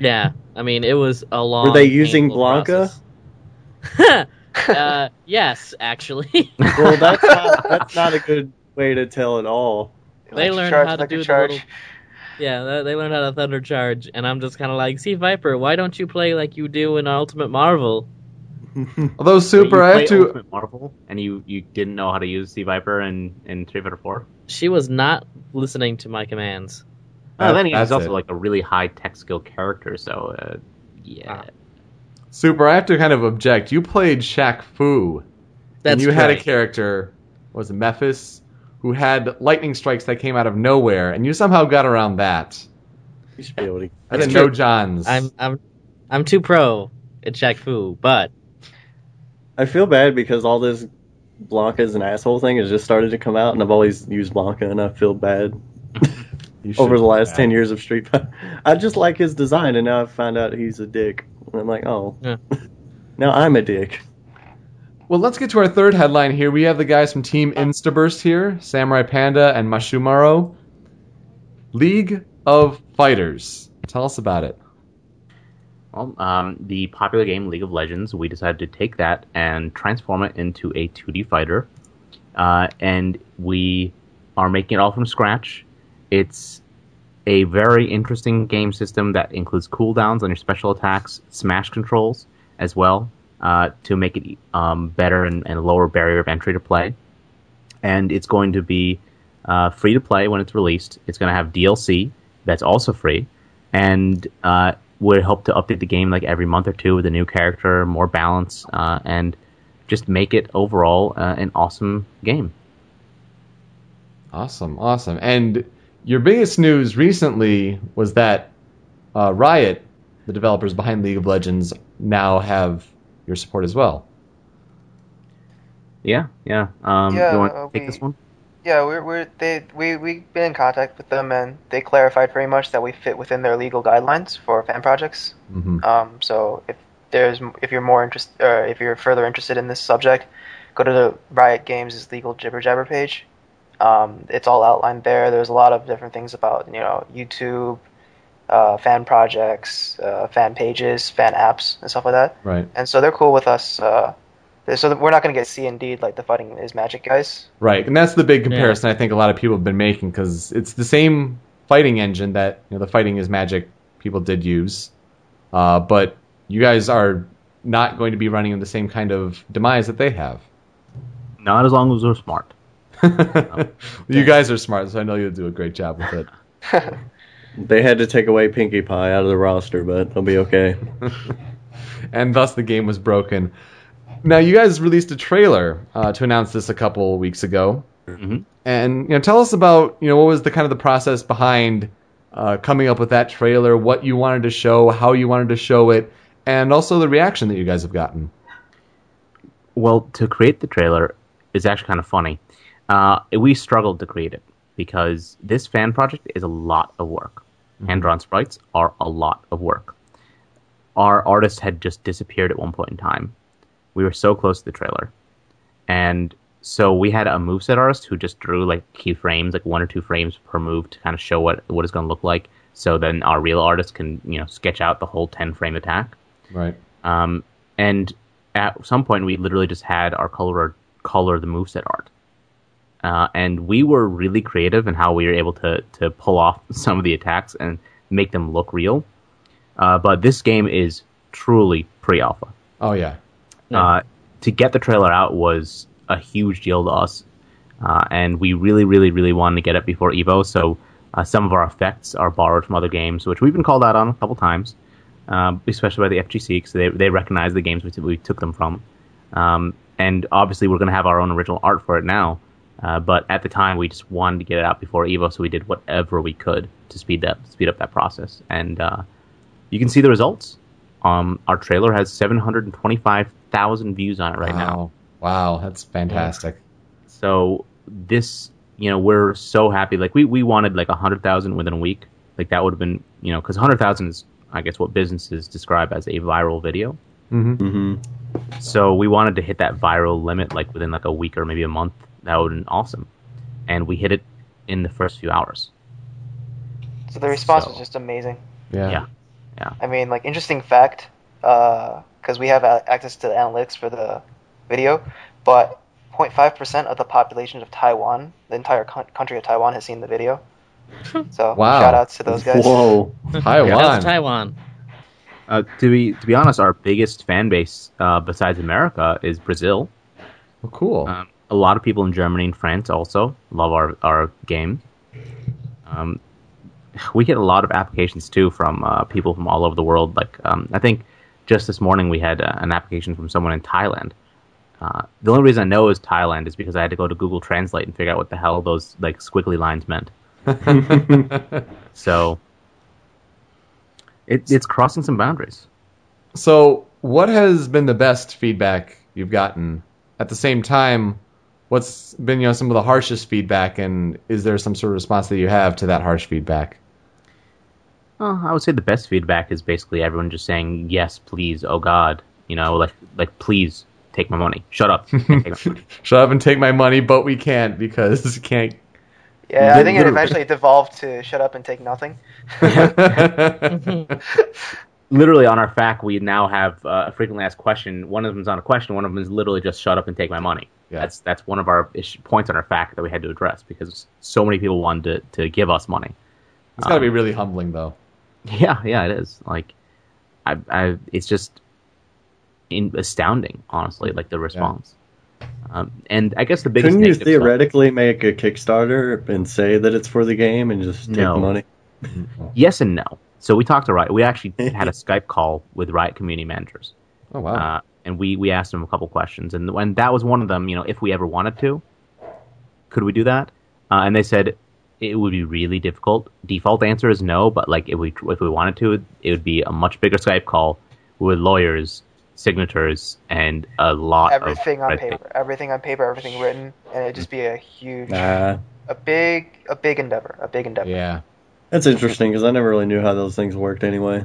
Yeah, I mean it was a long. Were they using Blanka? uh, yes, actually. well, that's not, that's not a good way to tell at all. They Electric learned charge, how to electric do the charge. little- yeah, they- they learned how to thunder charge, and I'm just kind of like, C. Viper, why don't you play like you do in Ultimate Marvel? Although Super, you I have to. Ultimate Marvel and you, you didn't know how to use C. Viper in, in Street Fighter 4? She was not listening to my commands. Oh, then That- he's also it. like a really high tech skill character, so uh, yeah. Super, I have to kind of object. You played Shaq Fu. That's and you had a character, was it Memphis, who had lightning strikes that came out of nowhere, and you somehow got around that. You should be able to. I That's didn't know true. John's. I'm I'm I'm too pro at Shaq Fu, but I feel bad because all this Blanka's an asshole thing has just started to come out, and I've always used Blanka, and I feel bad You should over the last ten years of Street Fighter. I just like his design, and now I found out he's a dick. And I'm like, oh, Yeah. now I'm a dick. Well, let's get to our third headline here. We have the guys from Team Instaburst here, Samurai Panda and Mashumaro. League of Fighters. Tell us about it. Well, um, the popular game League of Legends, we decided to take that and transform it into a 2D fighter. Uh, and we are making it all from scratch. It's a very interesting game system that includes cooldowns on your special attacks, smash controls as well, uh, to make it um, better and, and lower barrier of entry to play. And it's going to be uh, free to play when it's released. It's going to have DLC that's also free, and uh, would help to update the game like every month or two with a new character, more balance, uh, and just make it overall uh, an awesome game. Awesome, awesome. And your biggest news recently was that uh, Riot, the developers behind League of Legends, now have your support as well. Yeah, yeah. Um, Yeah, you want uh, to take we- this one? Yeah, we're we're they we we've been in contact with them and they clarified very much that we fit within their legal guidelines for fan projects. hmm Um, so if there's if you're more interested or if you're further interested in this subject, go to the Riot Games' legal jibber jabber page. Um, it's all outlined there. There's a lot of different things about you know YouTube, uh, fan projects, uh, fan pages, fan apps, and stuff like that. Right, And so they're cool with us. Uh, so we're not going to get C and D like the fighting is magic guys. right. And that's the big comparison I think a lot of people have been making because it's the same fighting engine that you know, the Fighting is Magic people did use, uh, but you guys are not going to be running in the same kind of demise that they have. Not as long as we're smart. you guys are smart, so I know you'll do a great job with it. They had to take away Pinkie Pie out of the roster, but they'll be okay. and thus the game was broken. Now, you guys released a trailer uh, to announce this a couple weeks ago, Mhm. and you know, tell us about you know what was the kind of the process behind uh, coming up with that trailer, what you wanted to show, how you wanted to show it, and also the reaction that you guys have gotten. Well, to create the trailer is actually kind of funny. Uh, we struggled to create it because this fan project is a lot of work. Hand drawn sprites are a lot of work. Our artist had just disappeared at one point in time. We were so close to the trailer. And so we had a moveset artist who just drew like key frames, like one or two frames per move to kind of show what, what it's going to look like. So then our real artist can, you know, sketch out the whole 10 frame attack. Right. Um, and at some point, we literally just had our color color the moveset art. Uh, and we were really creative in how we were able to to pull off some of the attacks and make them look real. Uh, but this game is truly pre-alpha. Oh yeah. Uh, to get the trailer out was a huge deal to us, uh, and we really, really, really wanted to get it before Evo. So uh, some of our effects are borrowed from other games, which we've been called out on a couple times, um, especially by the FGC because they they recognize the games we, t- we took them from. Um, and obviously, we're going to have our own original art for it now. Uh, but at the time, we just wanted to get it out before Evo, so we did whatever we could to speed that speed up that process. And uh, you can see the results. Um, our trailer has 725,000 views on it right now. wow. Wow, that's fantastic. So this, you know, we're so happy. Like we, we wanted like 100,000 within a week. Like that would have been, you know, because 100,000 is, I guess, what businesses describe as a viral video. hmm hmm So we wanted to hit that viral limit like within like a week or maybe a month. That would have been awesome. And we hit it in the first few hours. So the response So- was just amazing. Yeah. Yeah. I mean, like interesting fact, because we have access to the analytics for the video, but 0.5 percent of the population of Taiwan, the entire coun- country of Taiwan, has seen the video. So Wow. shout outs to those guys. Whoa. Taiwan. That's Taiwan. Uh, to be to be honest, our biggest fan base uh, besides America is Brazil. Oh, cool. Um, a lot of people in Germany and France also love our, our game. Um, we get a lot of applications too from uh, people from all over the world. Like um, I think just this morning we had uh, an application from someone in Thailand. Uh, the only reason I know is Thailand is because I had to go to Google Translate and figure out what the hell those like squiggly lines meant. So it, it's crossing some boundaries. So, what has been the best feedback you've gotten? At the same time, what's been you know some of the harshest feedback, and is there some sort of response that you have to that harsh feedback? Well, I would say the best feedback is basically everyone just saying yes, please, oh God, you know, like like please take my money, shut up, money. Shut up and take my money, but we can't because we can't. Yeah, I think it eventually devolved to shut up and take nothing. literally on our fact, we now have uh, a frequently asked question. One of them's on a question. One of them is literally just shut up and take my money. Yeah. That's that's one of our issue, points on our fact that we had to address because so many people wanted to, to give us money. It's got to be really humbling, though. Yeah, yeah, it is. Like, I, I, it's just in, astounding, honestly. Like the response. Um, and I guess the biggest Couldn't you negative side- theoretically make a Kickstarter and say that it's for the game and just take No. money? yes and no. So we talked to Riot. We actually had a Skype call with Riot community managers. Oh wow. uh, and we we asked them a couple questions, and when that was one of them, you know, if we ever wanted to, could we do that? Uh, and they said it would be really difficult. Default answer is no, but like if we if we wanted to, it would be a much bigger Skype call with lawyers, signatures, and a lot Everything of on red tape. paper, everything on paper, everything written, and it'd just be a huge, Nah. a big, a big endeavor, a big endeavor. yeah. That's interesting because I never really knew how those things worked anyway.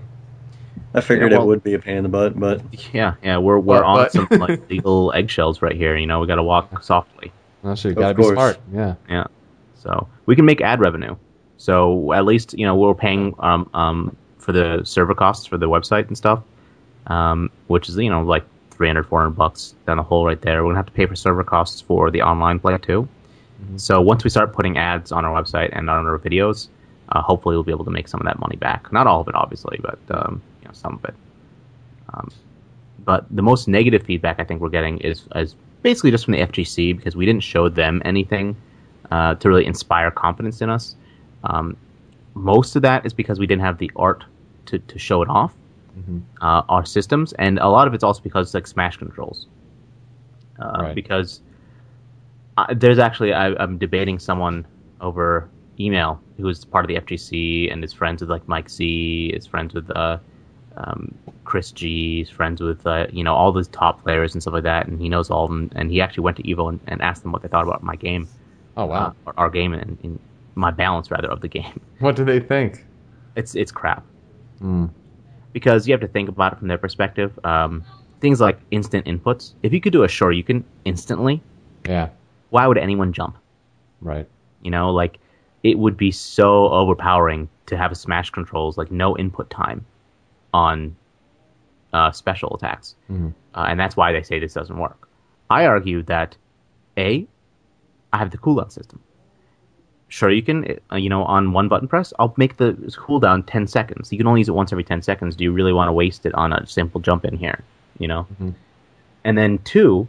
I figured Yeah, well- it would be a pain in the butt, but Yeah, yeah, we're we're But- on but- some like legal eggshells right here. You know, we got to walk softly. Well, so you Of got to be course. smart. Yeah. Yeah. So we can make ad revenue. So at least you know we're paying um, um, for the server costs for the website and stuff, um, which is you know like 300, 400 bucks down the hole right there. We're gonna have to pay for server costs for the online play too. So once we start putting ads on our website and on our videos, uh, hopefully we'll be able to make some of that money back. Not all of it, obviously, but um, you know some of it. Um, but the most negative feedback I think we're getting is, is basically just from the FGC because we didn't show them anything uh, to really inspire confidence in us. Um, most of that is because we didn't have the art to, to show it off, uh, our systems, and a lot of it's also because it's like Smash controls. Uh, Right. Because uh, there's actually I, I'm debating someone over email who is part of the FGC and is friends with like Mike Z, is friends with uh, um, Chris G, is friends with uh, you know all the top players and stuff like that, and he knows all of them. And he actually went to Evo and, and asked them what they thought about my game, Oh wow. uh, or our game and, and my balance rather of the game. what do they think? It's it's crap Mm. because you have to think about it from their perspective. Um, things like instant inputs. If you could do a sure you can instantly, Yeah. why would anyone jump? Right. You know, like it would be so overpowering to have a smash controls like no input time on uh, special attacks, Mhm. uh, and that's why they say this doesn't work. I argue that a, I have the cooldown system. Sure, you can, uh, you know, on one button press, I'll make the cooldown ten seconds. You can only use it once every ten seconds. Do you really want to waste it on a simple jump in here? You know, and then two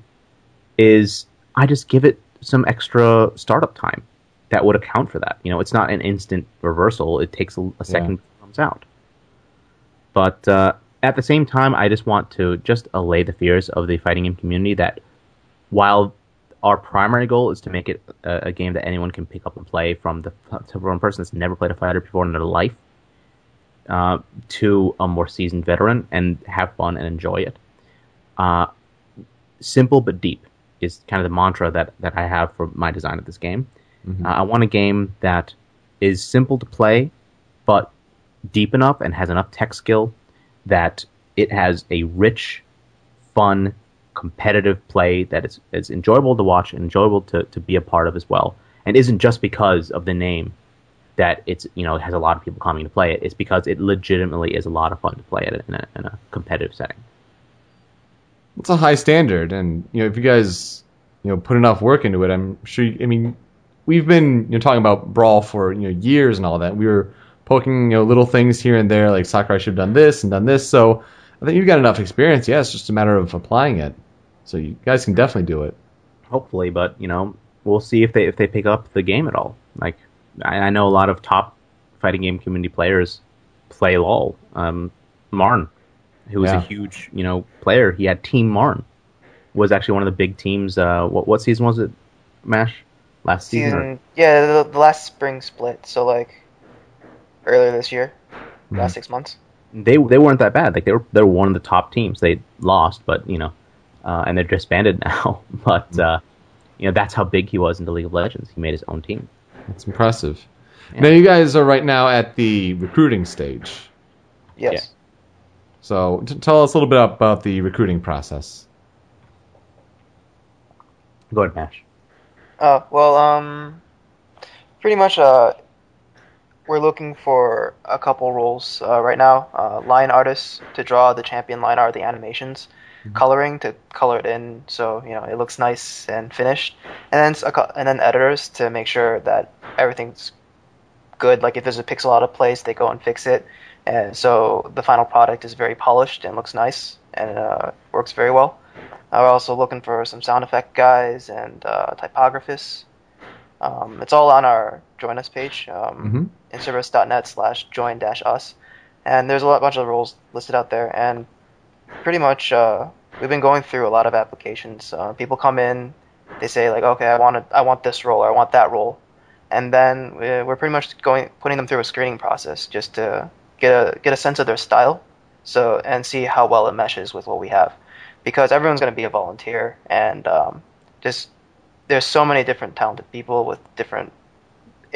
is I just give it some extra startup time that would account for that. You know, it's not an instant reversal. It takes a, a second it comes out. But uh, at the same time, I just want to just allay the fears of the fighting game community that while our primary goal is to make it a, a game that anyone can pick up and play from the from a person that's never played a fighter before in their life uh, to a more seasoned veteran and have fun and enjoy it. Uh, simple but deep is kind of the mantra that, that I have for my design of this game. Uh, I want a game that is simple to play, but deep enough and has enough tech skill that it has a rich, fun, competitive play that is, is enjoyable to watch and enjoyable to, to be a part of as well. And isn't just because of the name that it's you know it has a lot of people coming to play it. It's because it legitimately is a lot of fun to play it in a, in a competitive setting. It's a high standard, and you know if you guys you know put enough work into it, I'm sure. You, I mean, we've been you know talking about brawl for you know years and all that. We were poking you know little things here and there, like Sakurai should have done this and done this. So I think you've got enough experience. Yeah, it's just a matter of applying it. So you guys can definitely do it. hopefully, but you know, we'll see if they if they pick up the game at all. Like I, I know a lot of top fighting game community players play LOL. Um, Marn who was Yeah. a huge you know player. He had Team Marn, was actually one of the big teams. Uh, what what season was it? Mash last season. or- Season, yeah, the, the last spring split. So like earlier this year, Mhm. last six months. they they weren't that bad. Like they were they were one of the top teams. They lost, but you know, uh, and they're disbanded now. but uh, you know that's how big he was in the League of Legends. He made his own team. It's impressive. Now you guys are right now at the recruiting stage. Yes. So t- tell us a little bit about the recruiting process. Go ahead, Mash. Uh, well, um, pretty much, uh, we're looking for a couple roles uh, right now. Uh, line artists to draw the champion line art, the animations, coloring to color it in so you know it looks nice and finished, and then s- a cou- and then editors to make sure that everything's good. Like if there's a pixel out of place, they go and fix it, and so the final product is very polished and looks nice and uh, works very well. Uh, we're also looking for some sound effect guys and uh, typographists. Um, it's all on our join us page, um, inservice.net slash join dash us. And there's a lot, bunch of roles listed out there. And pretty much, uh, we've been going through a lot of applications. Uh, people come in, they say like, okay, I want I want this role or I want that role, and then we're we're pretty much going putting them through a screening process just to get a get a sense of their style, so and see how well it meshes with what we have, because everyone's going to be a volunteer and um, just there's so many different talented people with different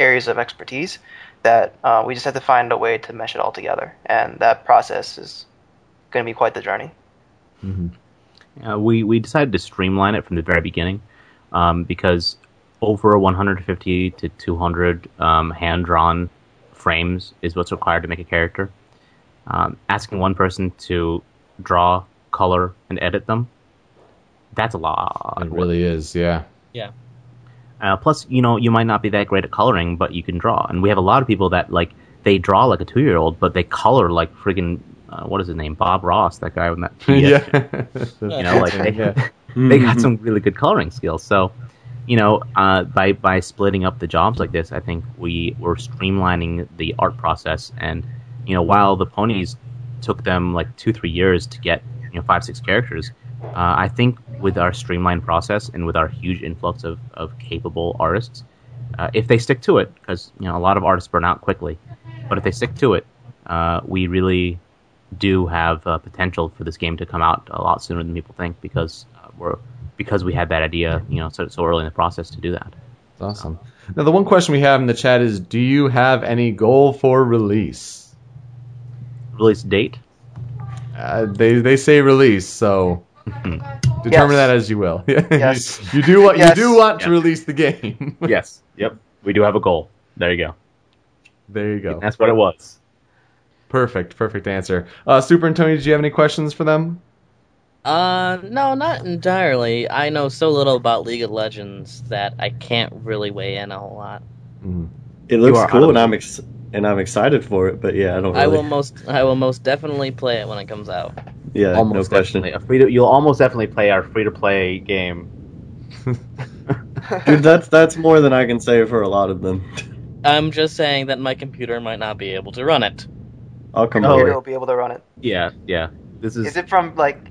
areas of expertise that uh, we just have to find a way to mesh it all together, and that process is going to be quite the journey. Uh, we we decided to streamline it from the very beginning um, because over 150 to 200 um, hand drawn frames is what's required to make a character. Um, asking one person to draw, color, and edit them that's a lot. It of really is, yeah. Yeah. Uh, plus, you know, you might not be that great at coloring, but you can draw. And we have a lot of people that like they draw like a two year old, but they color like friggin' uh, what is his name, Bob Ross, that guy with that. yeah. You know, like they, Yeah. they got some really good coloring skills. So, you know, uh, by by splitting up the jobs like this, I think we were streamlining the art process. And you know, while the ponies took them like two three years to get you know five six characters, uh, I think with our streamlined process and with our huge influx of of capable artists, uh, if they stick to it, because you know a lot of artists burn out quickly, but if they stick to it, uh, we really do have uh, potential for this game to come out a lot sooner than people think because uh, we're because we had that idea, you know, so, so early in the process to do that. That's awesome. Now, the one question we have in the chat is Do you have any goal for release? Release date? Uh, they, they say release, so determine Yes. that as you will. Yes. you, you do what Yes. you do want to release the game. yes. Yep. We do have a goal. There you go. there you go. That's what it was. Perfect, perfect answer. Uh, Super and Tony, did you have any questions for them? Uh, no, not entirely. I know so little about League of Legends that I can't really weigh in a whole lot. It looks cool, and I'm ex- and I'm excited for it. But yeah, I don't. Really, I will most, I will most definitely play it when it comes out. Yeah, Almost no question. definitely. A free to, you'll almost definitely play our free to play game. Dude, that's that's more than I can say for a lot of them. I'm just saying that my computer might not be able to run it. I'll come Oh, over. Computer will be able to run it. Yeah, yeah. This is, Is it from like?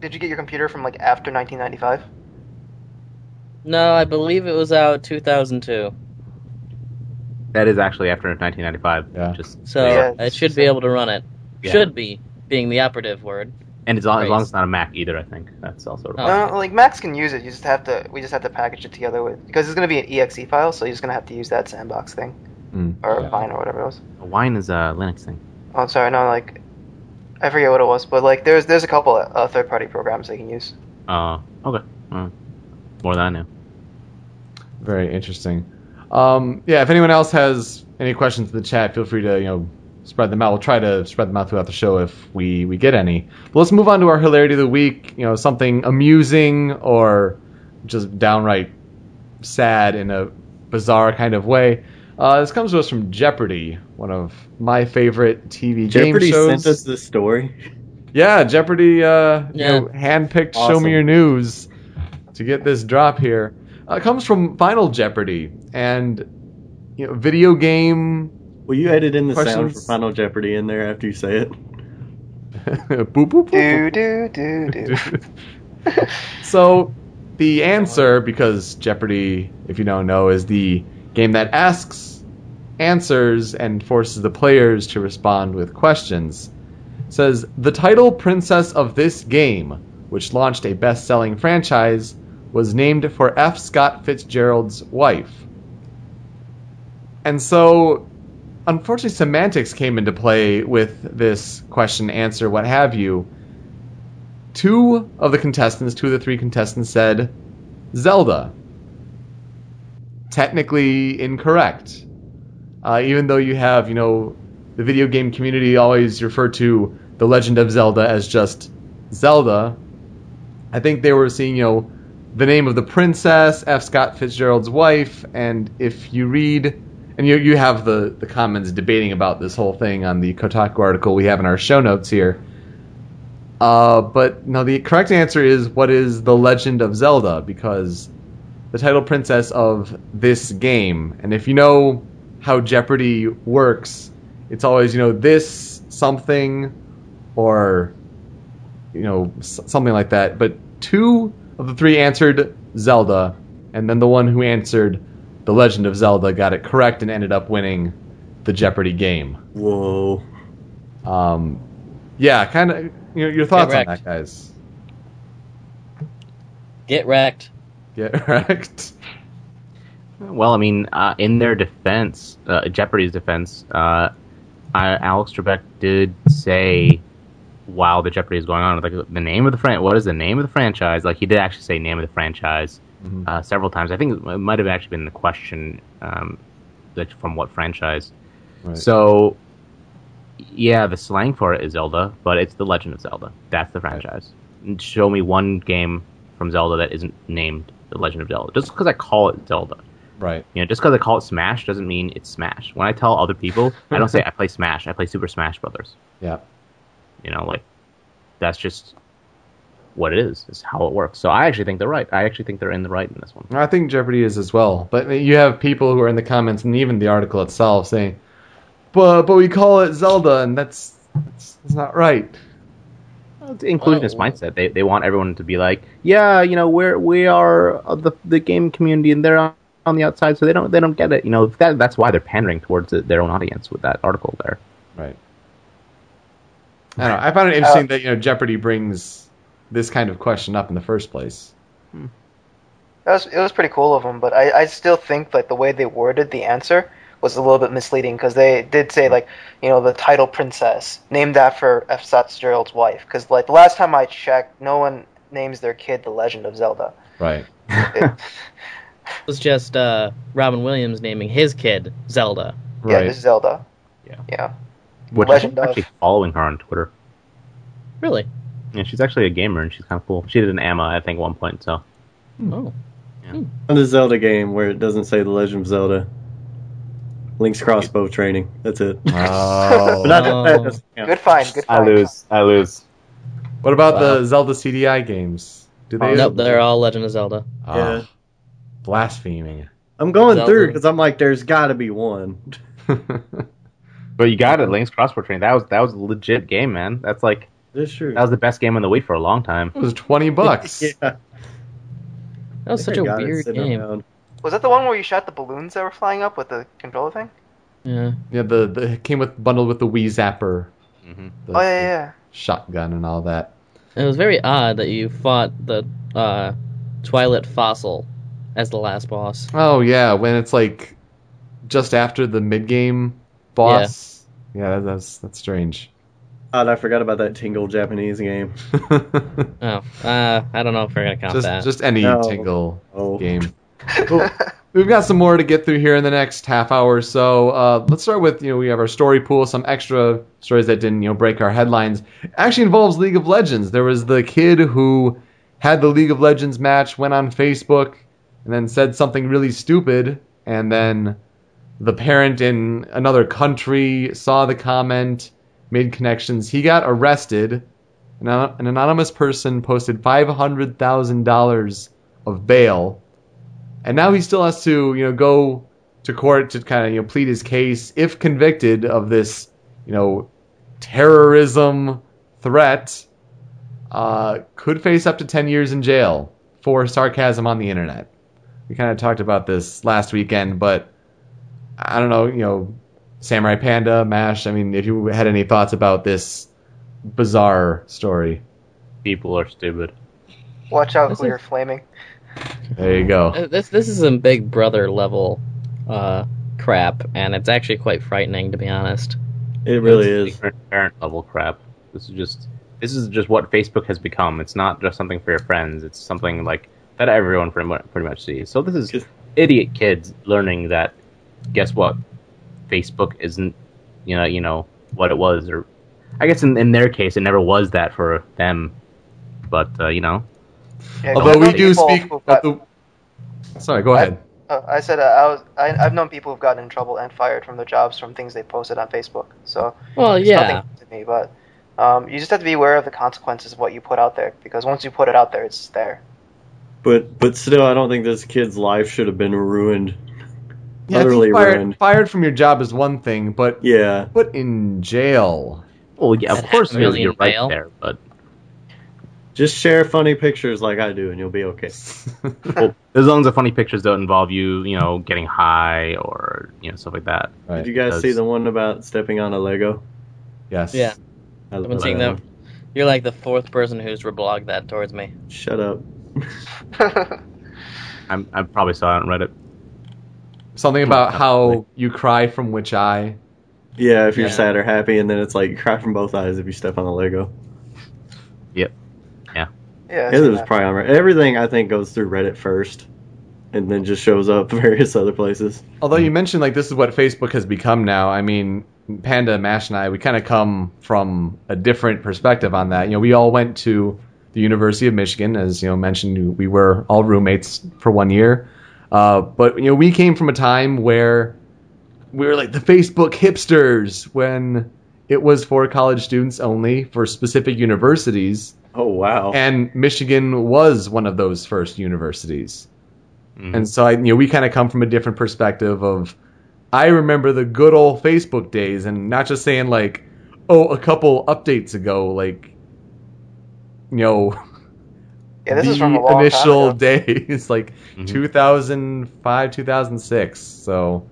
Did you get your computer from like after 1995? No, I believe it was out 2002. That is actually after 1995. Yeah. Just So Yeah, it should be able to run it. Yeah. Should be being the operative word. and as long, as long as it's not a Mac either, I think that's also. Oh. No, like Macs can use it. You just have to. We just have to package it together with because it's gonna be an exe file, so you're just gonna have to use that sandbox thing Mm. or Yeah. Vine or whatever it was. Wine is a Linux thing. Oh, sorry, no, like I forget what it was, but like there's there's a couple uh, third party programs they can use. Uh, okay. Uh, more than I knew. Very interesting. Um, yeah, if anyone else has any questions in the chat, feel free to you know spread them out. We'll try to spread them out throughout the show if we we get any. But let's move on to our hilarity of the week. You know, something amusing or just downright sad in a bizarre kind of way. Uh, this comes to us from Jeopardy, one of my favorite TV Jeopardy game shows. sent us this story. Yeah, Jeopardy, uh, you Yeah. know, handpicked Show Me Your News to get this drop here. Uh, it comes from Final Jeopardy and you know, video game. Will you edit in the sound for Final Jeopardy in there after you say it? boop, boop, boop, boop. Do do do do. so the answer, because Jeopardy, if you don't know, is the game that asks answers and forces the players to respond with questions. Says the title princess of this game, which launched a best-selling franchise, was named for F. Scott Fitzgerald's wife. And so, unfortunately, semantics came into play with this question, answer, what have you two of the contestants, two of the three contestants said Zelda. Technically incorrect. Uh, even though you have, you know, the video game community always refer to The Legend of Zelda as just Zelda, I think they were seeing, you know, the name of the princess, F. Scott Fitzgerald's wife, and if you read, and you, you have the, the comments debating about this whole thing on the Kotaku article we have in our show notes here. Uh, but no, the correct answer is what is the Legend of Zelda because the title princess of this game. And if you know how Jeopardy works, it's always you know this something or you know something like that. But two of the three answered Zelda, and then the one who answered the Legend of Zelda got it correct and ended up winning the Jeopardy game. Whoa. Um, yeah, kind of. You know, your thoughts on that, guys? Get wrecked. Get wrecked. Well, I mean, uh, in their defense, uh, Jeopardy's defense, uh, Alex Trebek did say while the Jeopardy is going on, like the name of the fran, what is the name of the franchise? Like he did actually say name of the franchise Mhm. uh, several times. I think it might have actually been the question um, that from what franchise. Right. So, yeah, the slang for it is Zelda, but it's the Legend of Zelda. That's the franchise. And Show me one game from Zelda that isn't named the Legend of Zelda. Just because I call it Zelda. right. You know, just because I call it Smash doesn't mean it's Smash. When I tell other people, I don't say I play Smash. I play Super Smash Brothers. Yeah. You know, like that's just what it is. Is how it works. So I actually think they're right. I actually think they're in the right in this one. I think Jeopardy is as well. But you have people who are in the comments and even the article itself saying, "But but we call it Zelda, and that's that's, that's not right." It's the inclusionist Well- mindset. They they want everyone to be like, yeah, you know, we're we are the the game community, and they're on, on the outside, so they don't they don't get it. You know, that that's why they're pandering towards the, their own audience with that article there. Right. I don't know. I found it uh, interesting that you know Jeopardy brings this kind of question up in the first place. That was it was pretty cool of them, but I, I still think like the way they worded the answer was a little bit misleading because they did say like you know the title princess named after F. Scott Fitzgerald's wife because like the last time I checked, no one names their kid the Legend of Zelda. Right. It, It was just uh, Robin Williams naming his kid Zelda. Yeah, Right. it's Zelda. Yeah. Yeah. Which Legend I'm of- actually following her on Twitter. Really? Yeah, she's actually a gamer and she's kind of cool. She did an AMA, I think, at one point. So hmm. Oh. On hmm. the Zelda game where it doesn't say The Legend of Zelda. Link's crossbow training. That's it. Oh. But that, that Oh. doesn't count. Good find. I lose. I lose. what about Wow. the Zelda CDI games? Do they? Oh, nope, they're all Legend of Zelda. Oh, Yeah. Blaspheming. I'm going Zelda. through because I'm like, there's got to be one. But you got it, Link's Crossbow Training. That was that was a legit game, man. That's like That's true. that was the best game on the Wii for a long time. it was twenty bucks. yeah. That was such a weird game. around. Was that the one where you shot the balloons that were flying up with the controller thing? Yeah. Yeah, the, the it came with bundled with the Wii Zapper, Mhm. the, oh yeah, yeah. shotgun, and all that. It was very odd that you fought the uh, Twilit Fossil as the last boss. Oh yeah, when it's like just after the mid game boss. Yeah, that, that's that's strange. God, I forgot about that Tingle Japanese game. Oh, uh, I don't know if we're gonna count just that. just any No. tingle Oh. game. Well, we've got some more to get through here in the next half hour or so. Uh, let's start with you know we have our story pool, some extra stories that didn't you know break our headlines. Actually involves League of Legends. There was the kid who had the League of Legends match, went on Facebook, and then said something really stupid, and then the parent in another country saw the comment, made connections. He got arrested. An, an anonymous person posted five hundred thousand dollars of bail, and now he still has to, you know, go to court to kind of, you know, plead his case. If convicted of this, you know, terrorism threat uh, could face up to 10 years in jail for sarcasm on the internet. We kind of talked about this last weekend, but I don't know, you know, Samurai Panda, MASH, I mean, if you had any thoughts about this bizarre story, People are stupid. Watch out This who is- you're flaming. there you go. Uh, This this is some Big Brother level uh, crap, and it's actually quite frightening to be honest. It really It's is. Parent level crap. This is just this is just what Facebook has become. It's not just something for your friends. It's something like that everyone pretty much, pretty much sees. So this is Just- idiot kids learning that. Guess what? Facebook isn't you know you know what it was, or I guess in, in their case it never was that for them. But uh, you know, Yeah, Although we do people speak. who've got- the- Sorry, go ahead. uh, I said uh, I was. I, I've known people who've gotten in trouble and fired from their jobs from things they posted on Facebook. So Well, it's yeah, to me, but um, you just have to be aware of the consequences of what you put out there because once you put it out there, it's there. But but still, I don't think this kid's life should have been ruined. Yeah, I think utterly fired, ruined. fired from your job is one thing, but Yeah. put in jail. well yeah, of course a you're, right bail. there, but Just share funny pictures like I do, and you'll be okay. well, as long as the funny pictures don't involve you, you know, getting high or you know stuff like that. Right. Did you guys Does- see the one about stepping on a Lego? Yes. Yeah. I I've been seeing them. You're like the fourth person who's reblogged that towards me. Shut up. I'm, I probably saw it on Reddit. Something hmm, about how you cry from which eye. Yeah, if you're Yeah. sad or happy, and then it's like you cry from both eyes if you step on a Lego. Yep. Yeah, I've It was probably on Reddit. Everything I think goes through Reddit first, and then just shows up various other places. Although you mentioned like this is what Facebook has become now. I mean, Panda, Mash, and I, we kind of come from a different perspective on that. You know, we all went to the University of Michigan, as you know mentioned. We were all roommates for one year, uh, but you know, we came from a time where we were like the Facebook hipsters when it was for college students only for specific universities, Oh wow! and Michigan was one of those first universities. Mhm. And so I, you know, we kind of come from a different perspective of I remember the good old Facebook days and not just saying like, oh, a couple updates ago, like you know, Yeah, this the is from a long initial time ago. days, like Mhm. 2005, 2006. So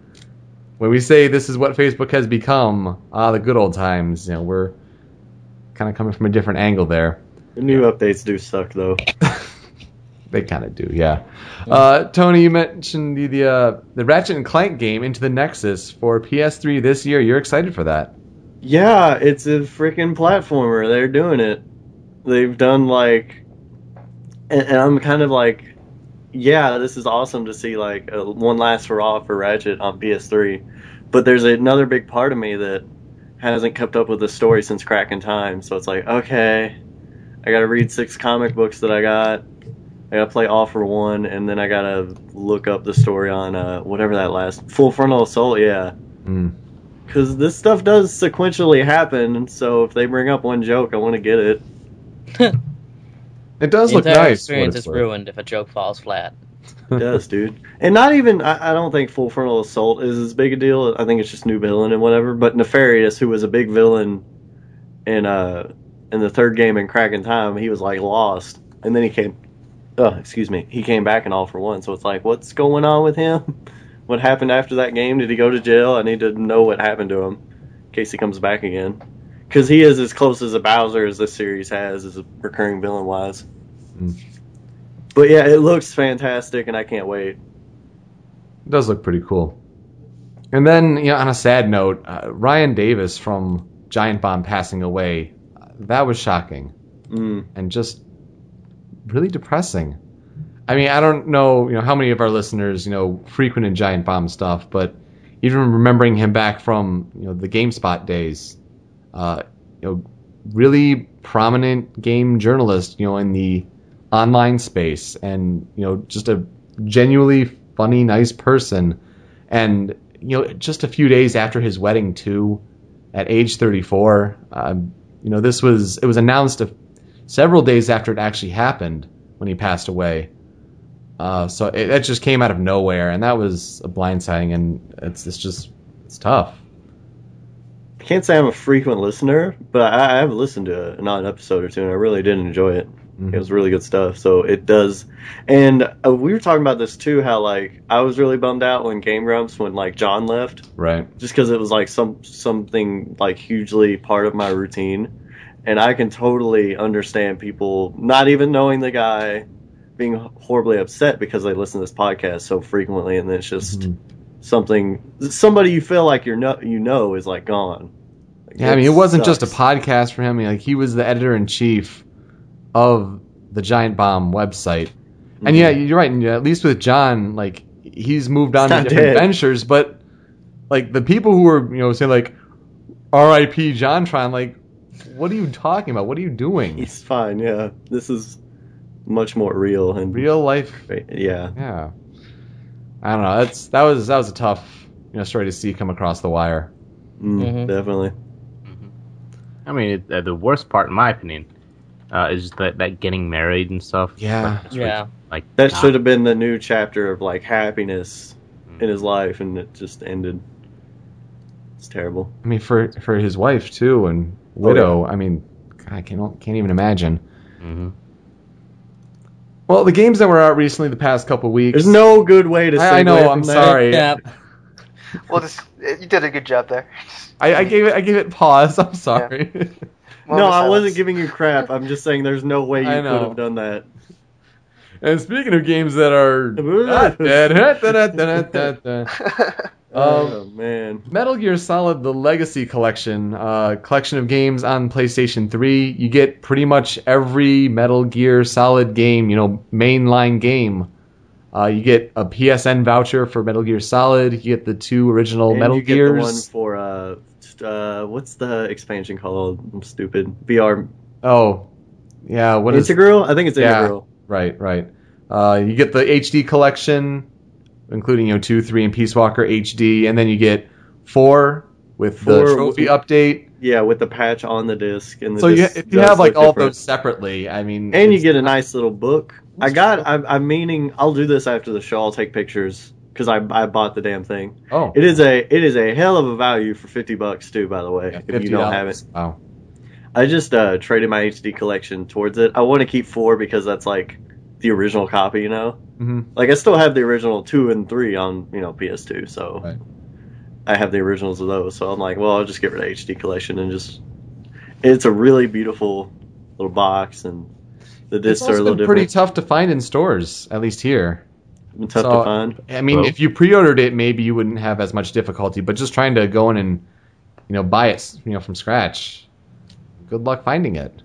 when we say this is what Facebook has become, ah, the good old times, you know, we're kind of coming from a different angle there. The new updates do suck though. They kind of do, yeah. Uh, Tony, you mentioned the the, uh, the Ratchet and Clank game Into the Nexus for PS3 this year. You're excited for that? Yeah, it's a freaking platformer. They're doing it. They've done like, and, and I'm kind of like, yeah, this is awesome to see like a, one last for all for Ratchet on PS3. But there's another big part of me that hasn't kept up with the story since Crack in Time. So it's like, okay, I got to read six comic books that I got. I gotta play All for One, and then I gotta look up the story on uh, whatever that last Full Frontal Assault. Yeah, Mm. because this stuff does sequentially happen. and So if they bring up one joke, I want to get it. It does the look entire nice. for what experience it's is worth. ruined if a joke falls flat. It does, dude. And not even I, I don't think Full Frontal Assault is as big a deal. I think it's just new villain and whatever. But Nefarious, who was a big villain in uh in the third game in Crack in Time, he was like lost, and then he came. Oh, excuse me. He came back in All for One. So it's like, what's going on with him? What happened after that game? Did he go to jail? I need to know what happened to him in case he comes back again. Because he is as close as a Bowser as this series has as a recurring villain wise. Mm. But yeah, it looks fantastic, and I can't wait. It does look pretty cool. And then, you know, on a sad note, uh, Ryan Davis from Giant Bomb passing away, uh, that was shocking Mm. and just really depressing. I mean, I don't know, you know, how many of our listeners, you know, frequent in Giant Bomb stuff, but even remembering him back from, you know, the GameSpot days, uh, you know, really prominent game journalist, you know, in the online space and, you know, just a genuinely funny, nice person. And, you know, just a few days after his wedding too, at age 34, um, you know, this was, it was announced a, several days after it actually happened when he passed away. Uh, so it, that just came out of nowhere, and that was a blindsiding, and it's it's just it's tough. Can't say I'm a frequent listener, but I, I have listened to it, not an episode or two, and I really did enjoy it. Mhm. It was really good stuff. So it does, and uh, we were talking about this too. How like I was really bummed out when Game Grumps when like Jon left, Right. just because it was like some something like hugely part of my routine, and I can totally understand people not even knowing the guy being horribly upset because they listen to this podcast so frequently, and then it's just Mhm. something somebody you feel like you're no, you know is like gone. Like, Yeah, I mean, it wasn't just a podcast for him. Like he was the editor in chief of the Giant Bomb website. And yeah, you're right. And at least with Jon, like he's moved on Mm-hmm. To not different dead. ventures. But like the people who were, you know, saying like R.I.P. JonTron, like what are you talking about? What are you doing? He's fine. Yeah, this is much more real and Real life. Yeah, Yeah. I don't know. That's that was that was a tough you know story to see come across the wire. mm, Mhm. definitely. I mean, it, uh, the worst part, in my opinion, uh, is that that getting married and stuff. Yeah. Like, Yeah. Like That God. should have been the new chapter of like happiness Mm. in his life, and it just ended. It's terrible. I mean, for for his wife too and widow. I mean, I can't can't even imagine. Mhm. Well, the games that were out recently, the past couple weeks. There's no good way to. I, I know. I'm that. sorry. Yeah. Well, this you did a good job there. I, I gave it. I gave it pause. I'm sorry. Moment No, I wasn't giving you crap. I'm just saying there's no way you could have done that. and speaking of games that are. oh Um, man. Metal Gear Solid: The Legacy Collection, uh, collection of games on PlayStation 3. You get pretty much every Metal Gear Solid game, you know, mainline game. Uh, you get a PSN voucher for Metal Gear Solid. You get the two original And Metal you get the one for uh, uh, what's the expansion called? I'm stupid. VR Oh, yeah. What is? It? Integral? I think it's Yeah. Integral. Right, right. Uh, you get the HD collection, including you know two, three, and Peace Walker HD, and then you get four with the trophy with- update. Yeah, with the patch on the disc. And the So you, if you have like all different. those separately, I mean, and you get a nice little book. I got. I'm, I'm meaning. I'll do this after the show. I'll take pictures because I I bought the damn thing. oh, It is a it is a hell of a value for fifty bucks too. By the way, yeah, if you don't have it, $50. Wow. I just uh, traded my HD collection towards it. I want to keep four because that's like the original copy. You know, hmm like I still have the original two and three on you know PS2. So Right. I have the originals of those. So I'm like, well, I'll just get rid of HD collection and just. It's a really beautiful little box and. The It's discs are a also little been pretty different. tough to find in stores, at least here. Been tough So, to find. I mean, Well- if you pre-ordered it, maybe you wouldn't have as much difficulty. But just trying to go in and, you know, buy it, you know, from scratch, good luck finding it.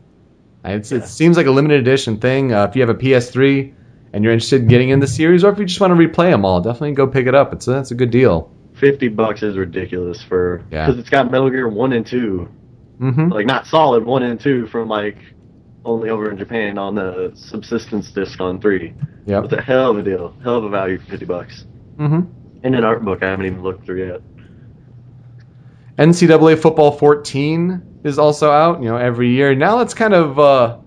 It's, Yeah. It seems like a limited edition thing. Uh, if you have a PS3 and you're interested in getting in the series, or if you just want to replay them all, definitely go pick it up. It's a, it's a good deal. Fifty bucks is ridiculous for Yeah. because it's got Metal Gear one and two, hmm like not solid one and two from like only over in Japan on the subsistence disc on three. Yeah. It's a hell of a deal, hell of a value for fifty bucks. hmm And an art book I haven't even looked through yet. NCAA Football 14 is also out, you know, every year. Now it's kind of uh,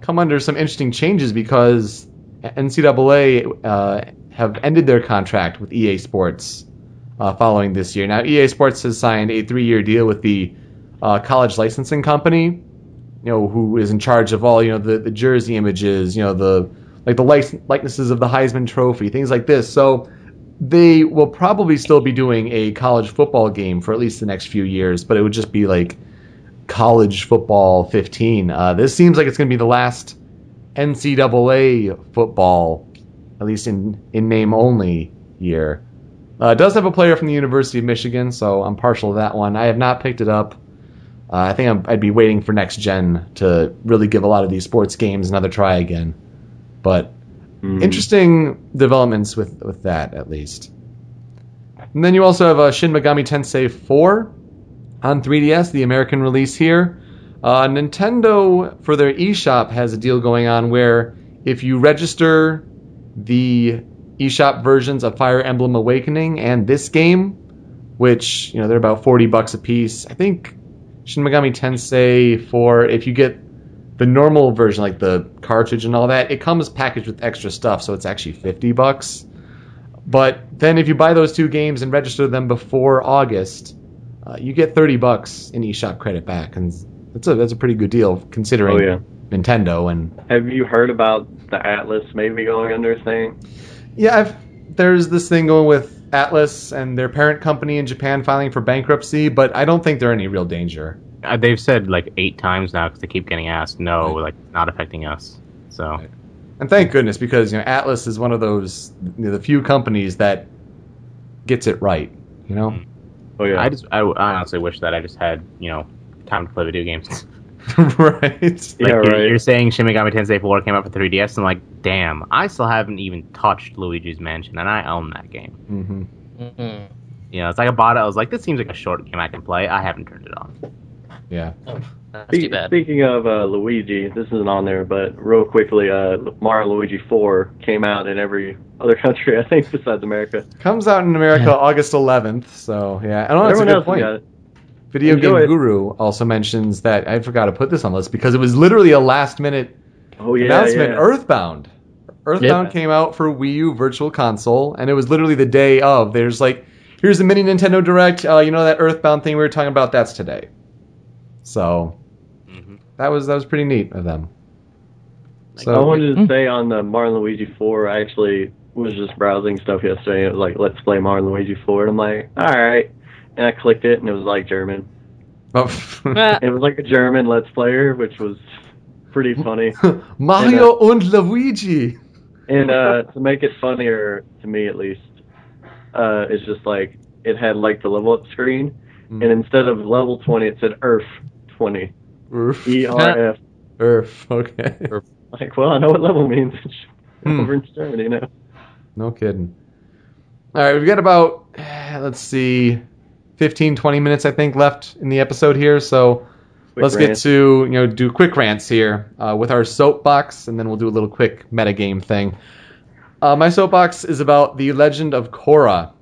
come under some interesting changes because NCAA uh, have ended their contract with EA Sports uh, following this year. Now EA Sports has signed a three-year deal with the uh, college licensing company, you know, who is in charge of all, you know, the, the jersey images, you know, the like the likenesses of the Heisman Trophy, things like this. So they will probably still be doing a college football game for at least the next few years, but it would just be like college football 15. Uh, this seems like it's going to be the last NCAA football, at least in, in name only, year. Uh, does have a player from the University of Michigan, so I'm partial to that one. I have not picked it up. Uh, I think I'm, I'd be waiting for next gen to really give a lot of these sports games another try again. But Mm. interesting developments with with that at least. And then you also have uh, Shin Megami Tensei 4 on 3DS, the American release here. Uh, Nintendo for their eShop has a deal going on where if you register the eShop versions of Fire Emblem Awakening and this game, which you know they're about 40 bucks a piece. I think Shin Megami Tensei 4 if you get the normal version, like the cartridge and all that, it comes packaged with extra stuff, so it's actually 50 bucks. But then if you buy those two games and register them before August, uh, you get 30 bucks in eShop credit back, and that's a that's a pretty good deal considering Oh yeah. Nintendo and Have you heard about the Atlus maybe going under thing? yeah, I've, there's this thing going with Atlus and their parent company in Japan filing for bankruptcy, but I don't think they're any real danger. Uh, they've said like eight times now because they keep getting asked. No, like not affecting us. So And thank goodness because you know Atlus is one of those you know, the few companies that gets it right. You know, Oh yeah. I just I, I honestly wish that I just had you know time to play video games. right? Like Yeah, you're, right. you're saying Shin Megami Tensei 4 came out for 3DS, and like, damn, I still haven't even touched Luigi's Mansion, and I own that game. hmm Mm-mm. You know, it's like I bought it. I was like, this seems like a short game I can play. I haven't turned it on. Yeah. That's too Spe- bad. Speaking of uh, Luigi, this isn't on there, but real quickly, uh, Mario Luigi 4 came out in every other country, I think, besides America. Comes out in America August 11th. So yeah, I don't know. That's a Everyone good else has point. Got it. Video Enjoy Game it. Guru also mentions that I forgot to put this on the list because it was literally a last minute Oh yeah, announcement. yeah. Earthbound. Earthbound came out for Wii U Virtual Console, and it was literally the day of. There's like, here's a mini Nintendo Direct. Uh, you know that Earthbound thing we were talking about? That's today. So Mhm. that was that was pretty neat of them. I wanted to say on the Mario Luigi 4, I actually was just browsing stuff yesterday. And it was like, let's play Mario Luigi 4. And I'm like, all right. And I clicked it, and it was like German. oh. It was like a German Let's Player, which was pretty funny. Mario and Luigi. And uh, to make it funnier, to me at least, uh, it's just like it had like the level up screen, Mm. and instead of level 20, it said Earth 20. Earth. E R F. Earth. Okay. Like, well, I know what level means. Hmm. over in Germany now. No kidding. All right, we've got about let's see, 15, 20 minutes I think left in the episode here. So Quick let's get to you know do quick rants here uh, with our soapbox, and then we'll do a little quick metagame thing. Uh, my soapbox is about the Legend of Korra,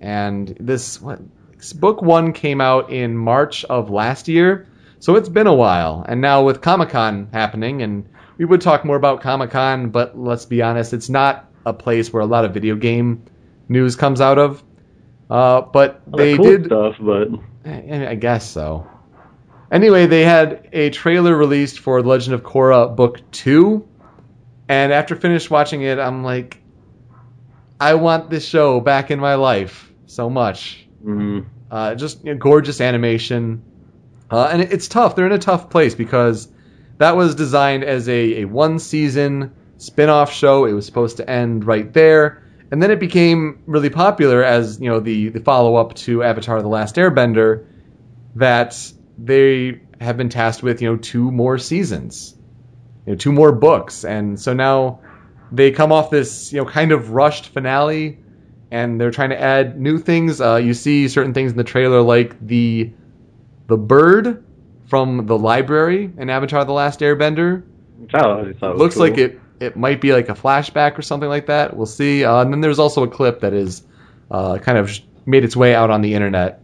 and this what this book one came out in March of last year, so it's been a while. And now with Comic Con happening, and we would talk more about Comic Con, but let's be honest, it's not a place where a lot of video game news comes out of. Uh, but they cool did. stuff, but I I guess so. Anyway, they had a trailer released for Legend of Korra Book 2. And after finished watching it, I'm like, I want this show back in my life so much. mm, Uh, just you know, gorgeous animation. Uh, and it- it's tough. They're in a tough place because that was designed as a, a one season spin off show. It was supposed to end right there. And then it became really popular as you know the, the follow up to Avatar: The Last Airbender. That they have been tasked with you know two more seasons, you know two more books, and so now they come off this you know kind of rushed finale, and they're trying to add new things. Uh, you see certain things in the trailer like the the bird from the library in Avatar: The Last Airbender which I always thought was looks cool. like it it might be like a flashback or something like that. We'll see. Uh, and then there's also a clip that is uh, kind of made its way out on the internet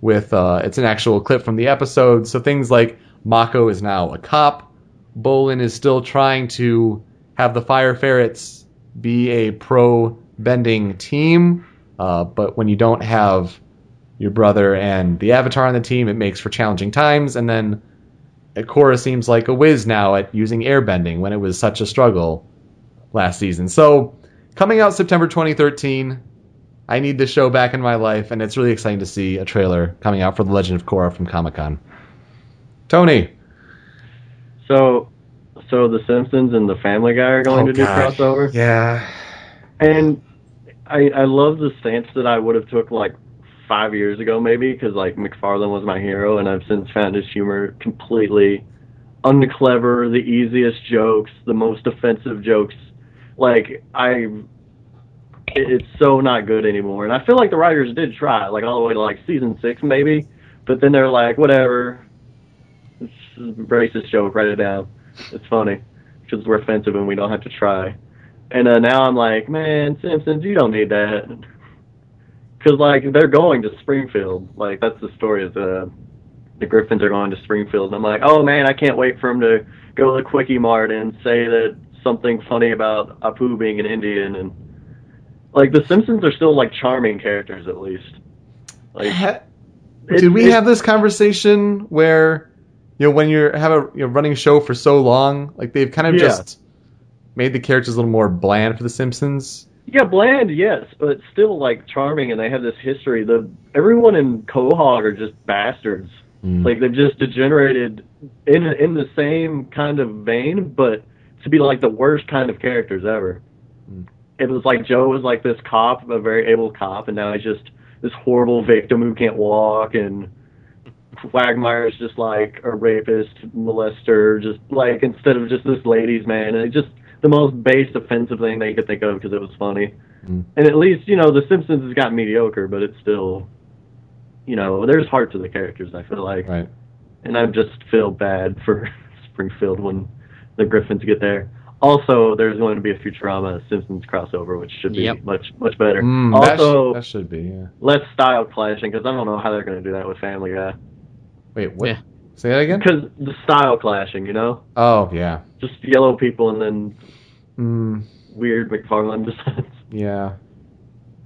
with uh, it's an actual clip from the episode. So things like Mako is now a cop. Bolin is still trying to have the Fire Ferrets be a pro bending team, uh, but when you don't have your brother and the Avatar on the team, it makes for challenging times. And then Korra seems like a whiz now at using airbending when it was such a struggle last season. So, coming out September 2013, I need this show back in my life, and it's really exciting to see a trailer coming out for The Legend of Korra from Comic Con. Tony. So, so the Simpsons and the Family Guy are going Oh, to do God. crossover, Yeah. and I I love the stance that I would have took like five years ago maybe because like McFarlane was my hero, and I've since found his humor completely unclever, the easiest jokes, the most offensive jokes. Like I, it's so not good anymore, and I feel like the writers did try, like all the way to like season six maybe, but then they're like, whatever. It's a racist joke. Write it down. It's funny because we're offensive and we don't have to try. And uh, now I'm like, man, Simpsons, you don't need that. Because like they're going to Springfield. Like that's the story of the the Griffins are going to Springfield. And I'm like, oh man, I can't wait for them to go to the Quickie Mart and say that something funny about Apu being an Indian and like the Simpsons are still like charming characters at least. Like It- Did we it- have this conversation where, you know, when you're have a you know, running show for so long, like they've kind of Yeah. just made the characters a little more bland for The Simpsons? Yeah, bland, yes, but still like charming, and they have this history. The everyone in Quahog are just bastards. Mm. Like they've just degenerated in in the same kind of vein, but to be like the worst kind of characters ever. Mm. It was like Joe was like this cop, a very able cop, and now he's just this horrible victim who can't walk, and Quagmire's just like a rapist, molester, just like instead of just this ladies' man, and it just the most base offensive thing they could think of because it was funny. Mm. And at least you know The Simpsons has got mediocre, but it's still, you know, there's heart to the characters. I feel like, Right. and I just feel bad for Springfield when the Griffins get there. Also, there's going to be a Futurama Simpsons crossover, which should be Yep. much much better. Mm, that, sh- also, that should be. Yeah. less style clashing because I don't know how they're going to do that with Family Guy. Wait, what? Yeah. Say that again? Because the style clashing, you know, Oh yeah. just yellow people and then Mm, weird McFarlane designs. yeah.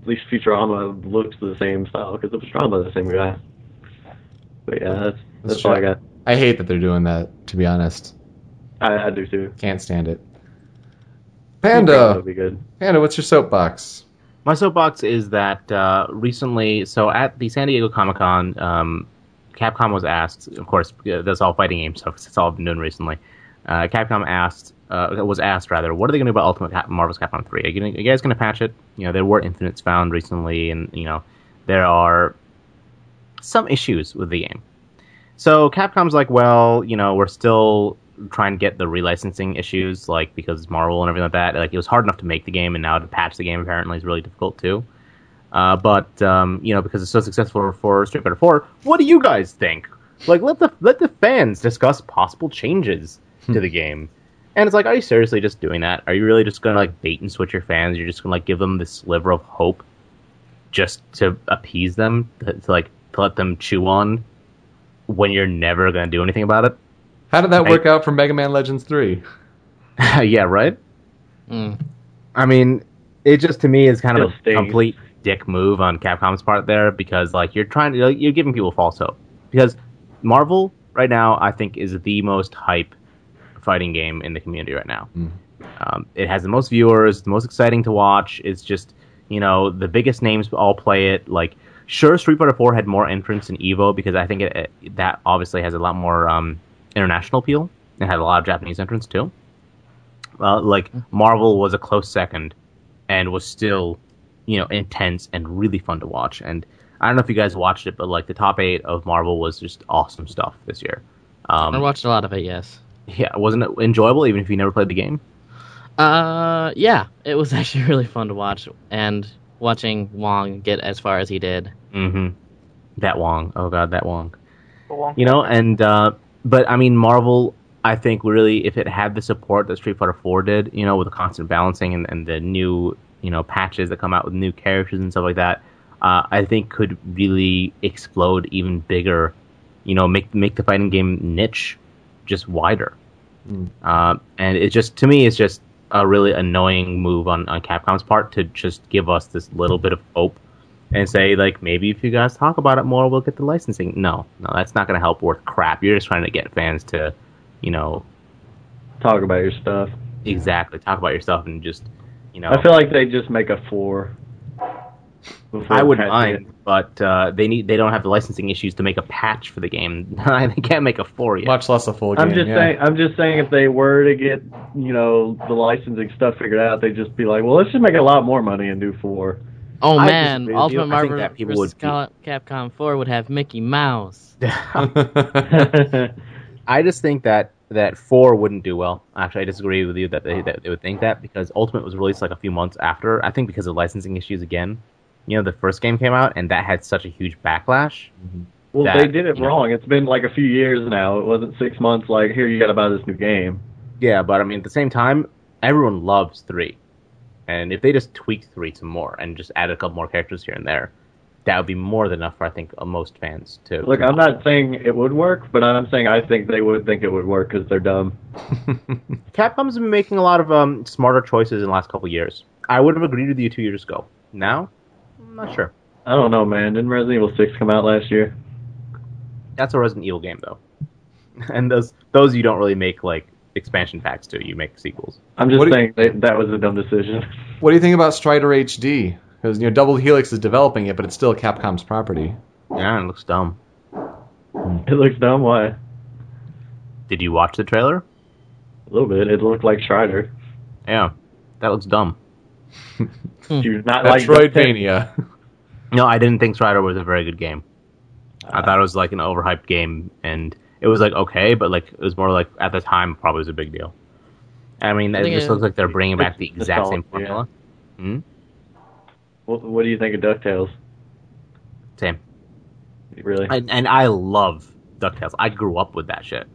At least Futurama looks the same style because it was drawn by the same guy. But yeah, that's that's, That's all I got. I hate that they're doing that. To be honest, I, I do too. can't stand it. That'll Panda, be good. Panda, what's your soapbox? My soapbox is that uh, recently, so at the San Diego Comic Con, um, Capcom was asked, of course, that's all fighting game stuff, it's all been known recently. Uh, Capcom asked, uh, was asked rather, what are they going to do about Ultimate Marvel vs. Capcom 3? Are you, gonna, are you guys going to patch it? You know, there were infinites found recently, and, you know, there are some issues with the game. So Capcom's like, well, you know, we're still trying to get the relicensing issues, like because Marvel and everything like that. Like it was hard enough to make the game, and now to patch the game apparently is really difficult too. Uh, but um, you know, because it's so successful for Street Fighter 4, what do you guys think? Like, let the let the fans discuss possible changes to the game. And it's like, are you seriously just doing that? Are you really just gonna like bait and switch your fans? You're just gonna like give them this sliver of hope just to appease them, to, to like to let them chew on when you're never gonna do anything about it? How did that I- work out for Mega Man Legends 3? yeah, right. Mm. I mean, it just to me is kind of a stings. complete dick move on Capcom's part there because like you're trying to you're giving people false hope because Marvel right now I think is the most hype fighting game in the community right now. Mm. Um, it has the most viewers, the most exciting to watch. It's just you know the biggest names all play it. Like sure, Street Fighter 4 had more entrants in Evo because I think it, it, that obviously has a lot more um, international appeal. It had a lot of Japanese entrants too. Uh, like Marvel was a close second, and was still, you know, intense and really fun to watch. And I don't know if you guys watched it, but like the top eight of Marvel was just awesome stuff this year. Um, I watched a lot of it. Yes. yeah, wasn't it enjoyable even if you never played the game? Uh, yeah, it was actually really fun to watch, and watching Wong get as far as he did. Mm-hmm. That Wong, oh god, that Wong. Wong. You know, and uh, but I mean, Marvel. I think really, if it had the support that Street Fighter Four did, you know, with the constant balancing and, and the new, you know, patches that come out with new characters and stuff like that, uh, I think could really explode even bigger. You know, make make the fighting game niche just wider. Mm. Uh, and it just to me, it's just a really annoying move on, on Capcom's part to just give us this little bit of hope and say like maybe if you guys talk about it more, we'll get the licensing. No, no, that's not going to help worth crap. You're just trying to get fans to, you know, Talk about your stuff. exactly talk about yourself and just, you know. I feel like they just make a four. I wouldn't patching mind, but uh, they need they don't have the licensing issues to make a patch for the game. they can't make a four yet. Much less a full it. game. I'm just yeah. saying. I'm just saying if they were to get you know the licensing stuff figured out, they'd just be like, well, let's just make a lot more money and do four. Oh I man, disagree with Ultimate you. I think Marvel that people vs. would Capcom 4 would have Mickey Mouse. I just think that that four wouldn't do well. Actually, I disagree with you that they that they would think that because Ultimate was released like a few months after. I think because of licensing issues again. You know, the first game came out and that had such a huge backlash. Mm-hmm. well, That, they did it you know. wrong. It's been like a few years now. It wasn't six months. Like here, you got to buy this new game. Yeah, but I mean, at the same time, everyone loves three, and if they just tweaked three some more and just added a couple more characters here and there, that would be more than enough for I think most fans to. Look, I'm not saying it would work, but I'm saying I think they would think it would work because they're dumb. Capcom's been making a lot of um, smarter choices in the last couple of years. I would have agreed with you two years ago. Now, I'm not sure. I don't know, man. Didn't Resident Evil Six come out last year? That's a Resident Evil game though, and those those you don't really make like expansion packs to. You make sequels. I'm just What do you- saying that, that was a dumb decision. What do you think about Strider HD? Because you know Double Helix is developing it, but it's still Capcom's property. Yeah, it looks dumb. It looks dumb. Why? Did you watch the trailer? A little bit. It looked like Strider. Yeah, that looks dumb. Do you not like Metroidvania. No, I didn't think Strider was a very good game. I thought it was like an overhyped game, and it was like okay, but like it was more like at the time probably was a big deal. I mean, I it just it- looks like they're bringing back the It's exact same nostalgia, yeah. formula. Hmm? What, what do you think of Ducktales? Same. Really? And, and I love Ducktales. I grew up with that shit.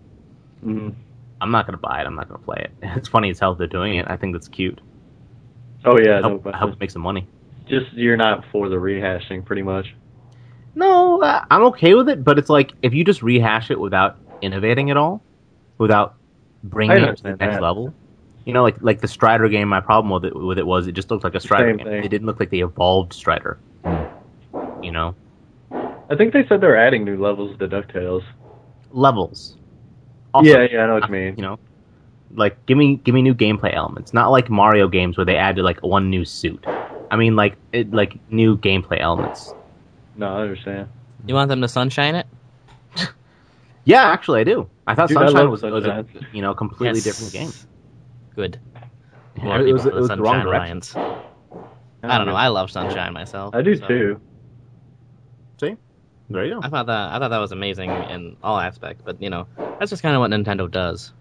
Mm. I'm not gonna buy it. I'm not gonna play it. It's funny as hell they're doing it. I think that's cute. Oh yeah. I No, hope, but I hope it makes some money. just you're not for the rehashing, pretty much. No, uh, I'm okay with it, but it's like if you just rehash it without innovating at all, without bringing it to the next that. level. You know, like like the Strider game. My problem with it with it was it just looked like a Strider Same game. thing. It didn't look like the evolved Strider. You know, I think they said they're adding new levels to Ducktales. levels. Also, yeah, yeah, I know what you uh, mean. You know, like give me give me new gameplay elements. Not like Mario games where they added like one new suit. I mean, like it, like new gameplay elements. No, I understand. You want them to sunshine it? Yeah, actually, I do. I thought Dude, Sunshine love was, was a you know completely Yes. different game. Good. Yeah, More it was, people it was the wrong Sunshine direction. Alliance. I don't know. I love Sunshine myself. I do so too. See, there you go. I thought that I thought that was amazing in all aspects, but you know that's just kind of what Nintendo does.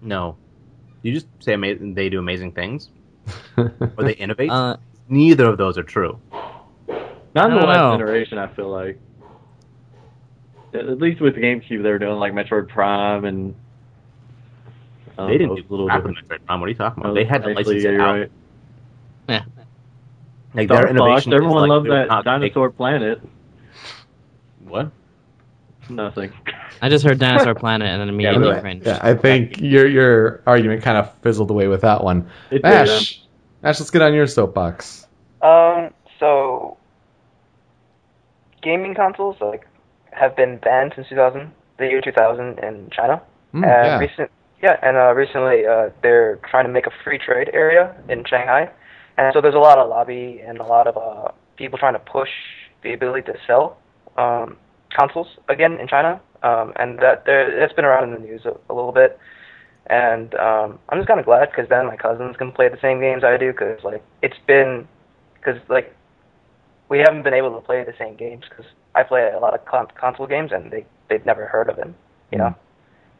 No, you just say ama- they do amazing things or they innovate. Uh, Neither of those are true. Not in the last know. generation, I feel like. At at least with the GameCube, they were doing like Metroid Prime and. I don't They didn't do a little crap in different. Metroid Prime. What are you talking Oh, about? They had to actually, license yeah, it out. right. yeah. Like Star their Fox, innovation. is everyone like loved that not Dinosaur Planet. What? Nothing. I just heard Dinosaur Planet and then immediately right. cringed. yeah, I think your your argument kind of fizzled away with that one. It did, Ash, Ash, let's get on your soapbox. Um, so gaming consoles like have been banned since 2000, the year 2000 in China. Mm, and yeah. recent, yeah, and uh, recently uh, they're trying to make a free trade area in Shanghai, and so there's a lot of lobby and a lot of uh, people trying to push the ability to sell um, consoles again in China, um, and that there it's been around in the news a, a little bit. And um, I'm just kind of glad because then my cousins can play the same games I do because like it's been because like we haven't been able to play the same games because I play a lot of con- console games and they they've never heard of it, you know.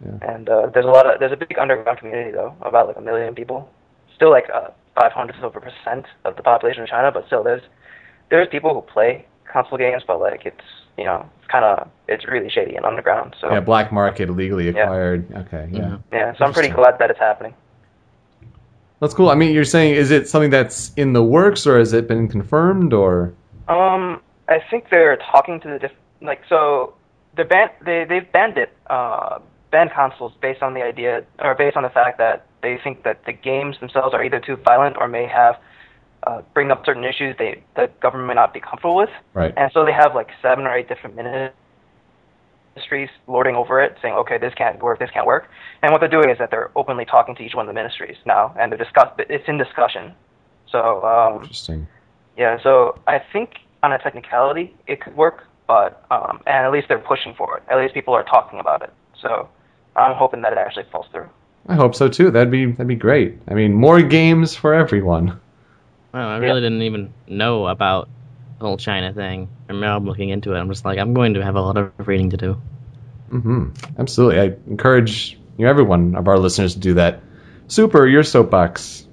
Yeah. And uh, there's a lot of there's a big underground community though, about like a million people. Still like uh, 500 over percent of the population of China, but still there's there's people who play console games, but like it's you know it's kind of it's really shady and underground. So Yeah, black market illegally Yeah. acquired. Okay, yeah. Mhm. yeah, so I'm pretty glad that it's happening. That's cool. I mean, you're saying is it something that's in the works or has it been confirmed or? Um, I think they're talking to the diff- like so they ban they they've banned it uh banned consoles based on the idea or based on the fact that they think that the games themselves are either too violent or may have uh, bring up certain issues they the government may not be comfortable with, Right. and so they have like seven or eight different ministries lording over it, saying, okay, this can't work, this can't work. And what they're doing is that they're openly talking to each one of the ministries now, and they're discuss it's in discussion. So um, Interesting. yeah, so I think on a technicality it could work, but um, and at least they're pushing for it. At least people are talking about it. So I'm hoping that it actually falls through. I hope so too. That'd be that'd be great. I mean, more games for everyone. Wow, I really didn't even know about the whole China thing. And now I'm looking into it. I'm just like, I'm going to have a lot of reading to do. hmm Absolutely. I encourage you know, everyone of our listeners to do that. Super, your soapbox.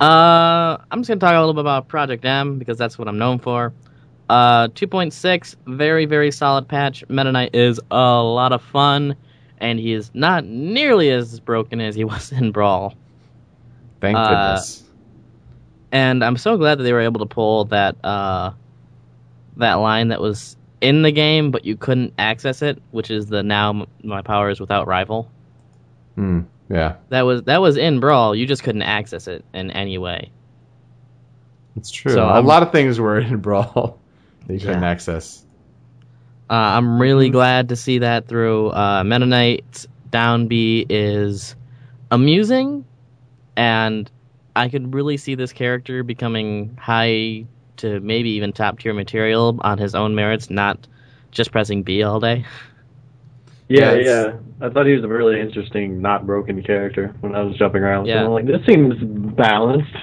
Uh, I'm just gonna talk a little bit about Project M because that's what I'm known for. Uh, 2.6, very very solid patch. Meta Knight is a lot of fun, and he is not nearly as broken as he was in Brawl. Thank Uh, goodness. And I'm so glad that they were able to pull that uh, that line that was in the game, but you couldn't access it, which is the now my power is without rival. Hmm. Yeah, That was that was in Brawl. You just couldn't access it in any way. it's true. So, a um, lot of things were in Brawl that you couldn't access. Uh, I'm really glad to see that through. Uh, Meta Knight down B is amusing, and I could really see this character becoming high to maybe even top tier material on his own merits, not just pressing B all day. Yeah, Yeah, yeah. I thought he was a really interesting, not broken character when I was jumping around. Yeah. So I'm like, this seems balanced.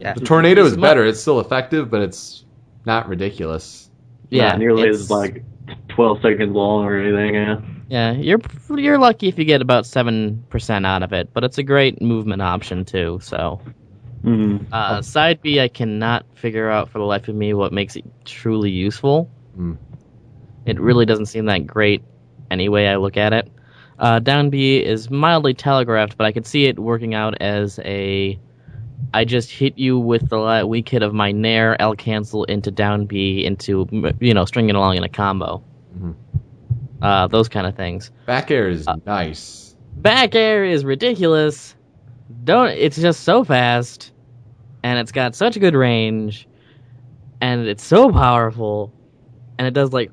Yeah, The tornado is better. It's still effective, but it's not ridiculous. Yeah, Not nearly as like 12 seconds long or anything. Yeah. Yeah, you're you're lucky if you get about seven percent out of it, but it's a great movement option too. So, Mm. uh, side B, I cannot figure out for the life of me what makes it truly useful. Hmm. It really doesn't seem that great, any way I look at it. Uh, down B is mildly telegraphed, but I could see it working out as a. I just hit you with the weak hit of my Nair L cancel into down B into you know stringing along in a combo. Mhm. Uh, those kind of things. Back air is Uh, nice. back air is ridiculous. Don't it's just so fast and it's got such good range and it's so powerful and it does like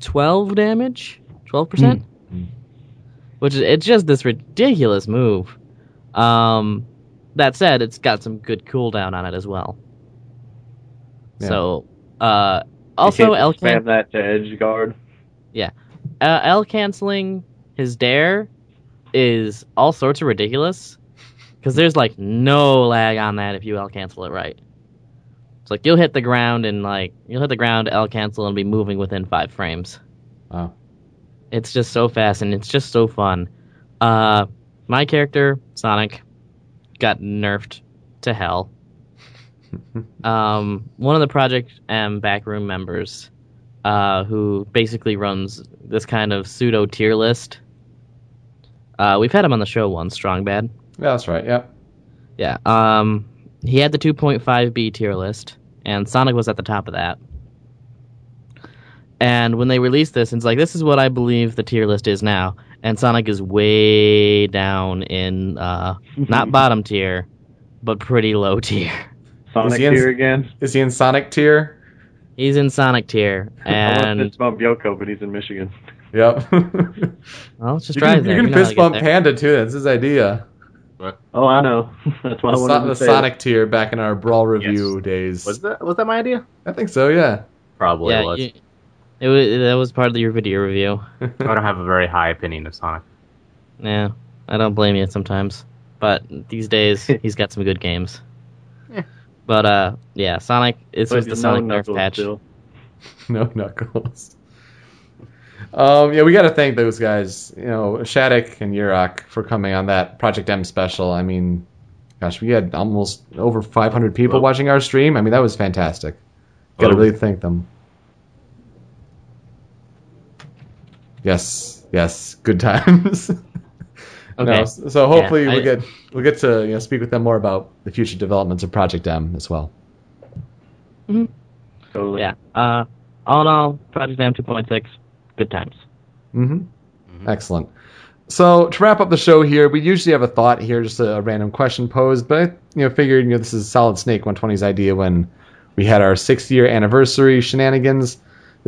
12 damage, 12%. Hmm. Which is it's just this ridiculous move. Um that said, it's got some good cooldown on it as well. Yeah. So, uh also L spam that to edge guard. uh, L canceling his dair is all sorts of ridiculous because there's like no lag on that if you L cancel it right. It's like you'll hit the ground and like you'll hit the ground L cancel and be moving within five frames. Wow. It's just so fast and it's just so fun. Uh, my character Sonic got nerfed to hell. um, one of the Project M backroom members uh, who basically runs this kind of pseudo tier list. Uh, we've had him on the show once, Strong Bad. Yeah, that's right. Yep. Yeah. Um, he had the 2.5B tier list, and Sonic was at the top of that. And when they released this, it's like this is what I believe the tier list is now, and Sonic is way down in uh, not bottom tier, but pretty low tier. Sonic he in- here again. Is he in Sonic tier? He's in Sonic tier, I want and to fist bump Yoko, but he's in Michigan. Yep. well, let's just you drive can, there. you You can know how fist bump. Panda too. That's his idea. Oh, I know. That's why I The, wanted so- to the say Sonic tier back in our Brawl review Yes. days. Was that was that my idea? I think so. Yeah. Probably Yeah, was. you, it was that was part of your video review. I don't have a very high opinion of Sonic. Yeah, I don't blame you sometimes, but these days he's got some good games. Yeah. But uh, yeah, Sonic. This was the no Sonic Nerf Knuckles patch. still. no knuckles. Um, yeah, we got to thank those guys, you know, Shattuck and Yurok for coming on that Project M special. I mean, gosh, we had almost over 500 people Whoa. watching our stream. I mean, that was fantastic. Got to really thank them. Yes, yes, good times. Okay. No, so hopefully Yeah, we'll get we'll get to you know speak with them more about the future developments of Project M as well. Totally. Yeah. Uh, all in all, Project M 2.6, good times. Mm-hmm. Excellent. So to wrap up the show here, we usually have a thought here, just a, a random question posed, but I you know figured you know this is a Solid Snake 120's idea when we had our sixth year anniversary shenanigans.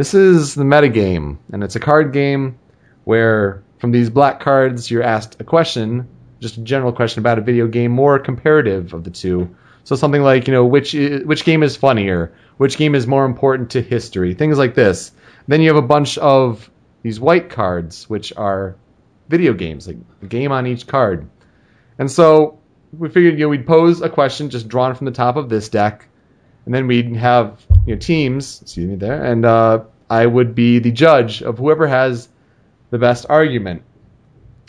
This is the metagame, and it's a card game where from these black cards you're asked a question, just a general question about a video game, more comparative of the two. So something like you know which which game is funnier, which game is more important to history, things like this. Then you have a bunch of these white cards, which are video games, like a game on each card. And so we figured you know we'd pose a question just drawn from the top of this deck, and then we'd have you know teams, excuse me there, and uh, I would be the judge of whoever has the best argument.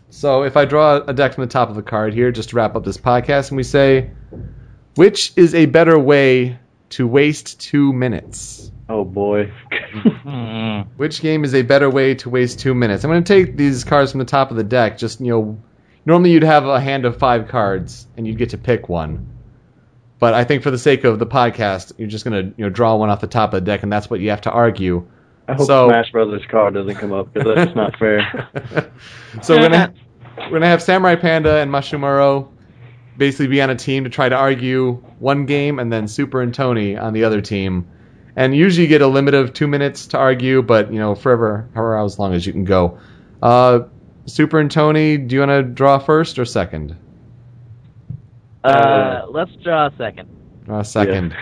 So if I draw a deck from the top of a card here, just to wrap up this podcast, and we say, which is a better way to waste two minutes? Oh boy. Which game is a better way to waste two minutes? I'm going to take these cards from the top of the deck. Just you know, normally you'd have a hand of five cards and you'd get to pick one. But I think for the sake of the podcast, you're just going to you know draw one off the top of the deck, and that's what you have to argue. I hope So- Smash Brothers card doesn't come up because that's not fair. so we're gonna we're gonna have Samurai Panda and Mashimaro basically be on a team to try to argue one game, and then Super and Tony on the other team. And usually you get a limit of two minutes to argue, but you know, forever, however as long as you can go. Uh, Super and Tony, do you want to draw first or second? Uh, let's draw a second. Draw second.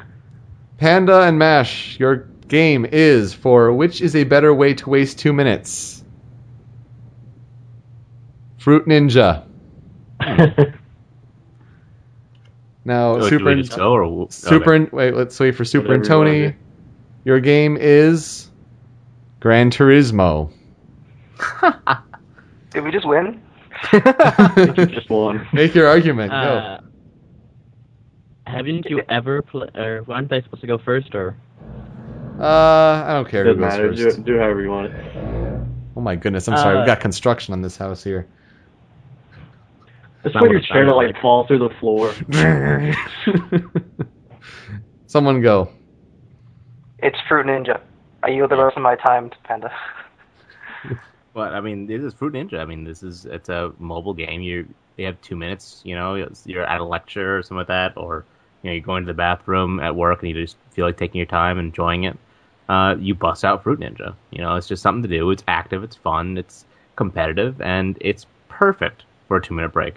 Panda and Mash, your game is for which is a better way to waste two minutes? Fruit Ninja. Now, Oh, Super we and just or w- Super okay. wait, let's wait for Super and Whatever you Tony. Your game is Gran Turismo. Did we just win? Just one. Make your argument. Uh, haven't you ever played? Or aren't they supposed to go first? Or. Uh, I don't care who Doesn't goes matter. first. Do, do however you want it. Oh my goodness, I'm sorry. Uh, We've got construction on this house here. That's not why what your chair to like like. fall through the floor. Someone go. It's Fruit Ninja. I yield the rest of my time to Panda. But I mean, this is Fruit Ninja. I mean, this is it's a mobile game. You you have two minutes. You know, you're at a lecture or something like that, or you know, you're going to the bathroom at work and you just feel like taking your time, and enjoying it. Uh, you bust out Fruit Ninja. You know, it's just something to do. It's active. It's fun. It's competitive, and it's perfect for a two minute break.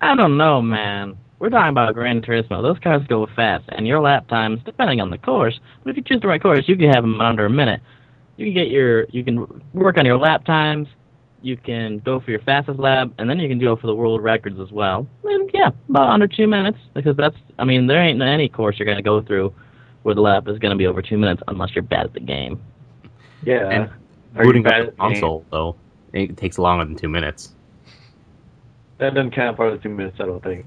I don't know, man. We're talking about Gran Turismo. Those cars go fast, and your lap times, depending on the course, but if you choose the right course, you can have them under a minute. You can get your, you can work on your lap times. You can go for your fastest lap, and then you can go for the world records as well. And yeah, about under two minutes, because that's, I mean, there ain't any course you're gonna go through where the lap is gonna be over two minutes unless you're bad at the game. Yeah. And Are booting bad up the the game? console though, it takes longer than two minutes. That doesn't count part of the two minutes, I don't think.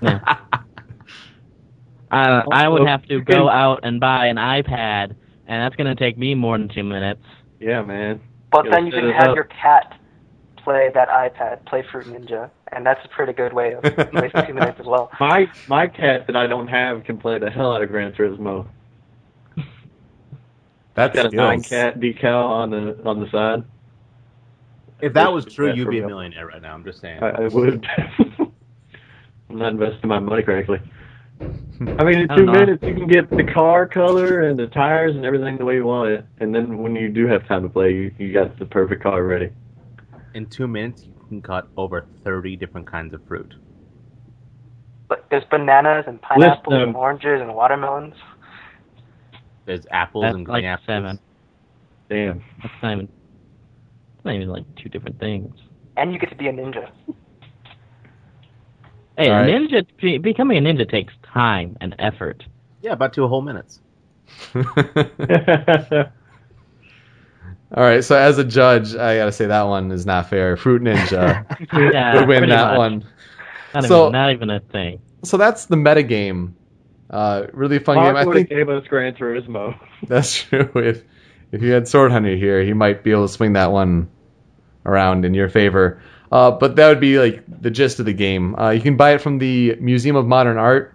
Yeah. I, I would have to go out and buy an iPad, and that's gonna take me more than two minutes. yeah, man. But Yeah, then you can have up. your cat play that iPad, play Fruit Ninja, and that's a pretty good way of wasting two minutes as well. My my cat that I don't have can play the hell out of Gran Turismo. That's Got a nine skills. cat decal on the on the side. If that was true, you'd be a millionaire right now. I'm just saying. I, I would. I'm not investing my money correctly. I mean, in I two minutes you can get the car color and the tires and everything the way you want it, and then when you do have time to play, you you got the perfect car ready. In two minutes, you can cut over 30 different kinds of fruit. But there's bananas and pineapples Listen. and um, oranges and watermelons. There's apples That's and like apples. seven. Damn. That's not even. It's not even like two different things. And you get to be a ninja. Hey, right. ninja becoming a ninja takes time and effort. Yeah, about two whole minutes. All right, so as a judge, I gotta say that one is not fair. Fruit Ninja Yeah, would win that much. one. Not, So- even, not even a thing. So that's the metagame. Uh, really fun Mark game. I would have think gave us Gran Turismo. that's true. If if you had Sword Hunter here, he might be able to swing that one around in your favor. Uh, but that would be like the gist of the game. Uh, you can buy it from the Museum of Modern Art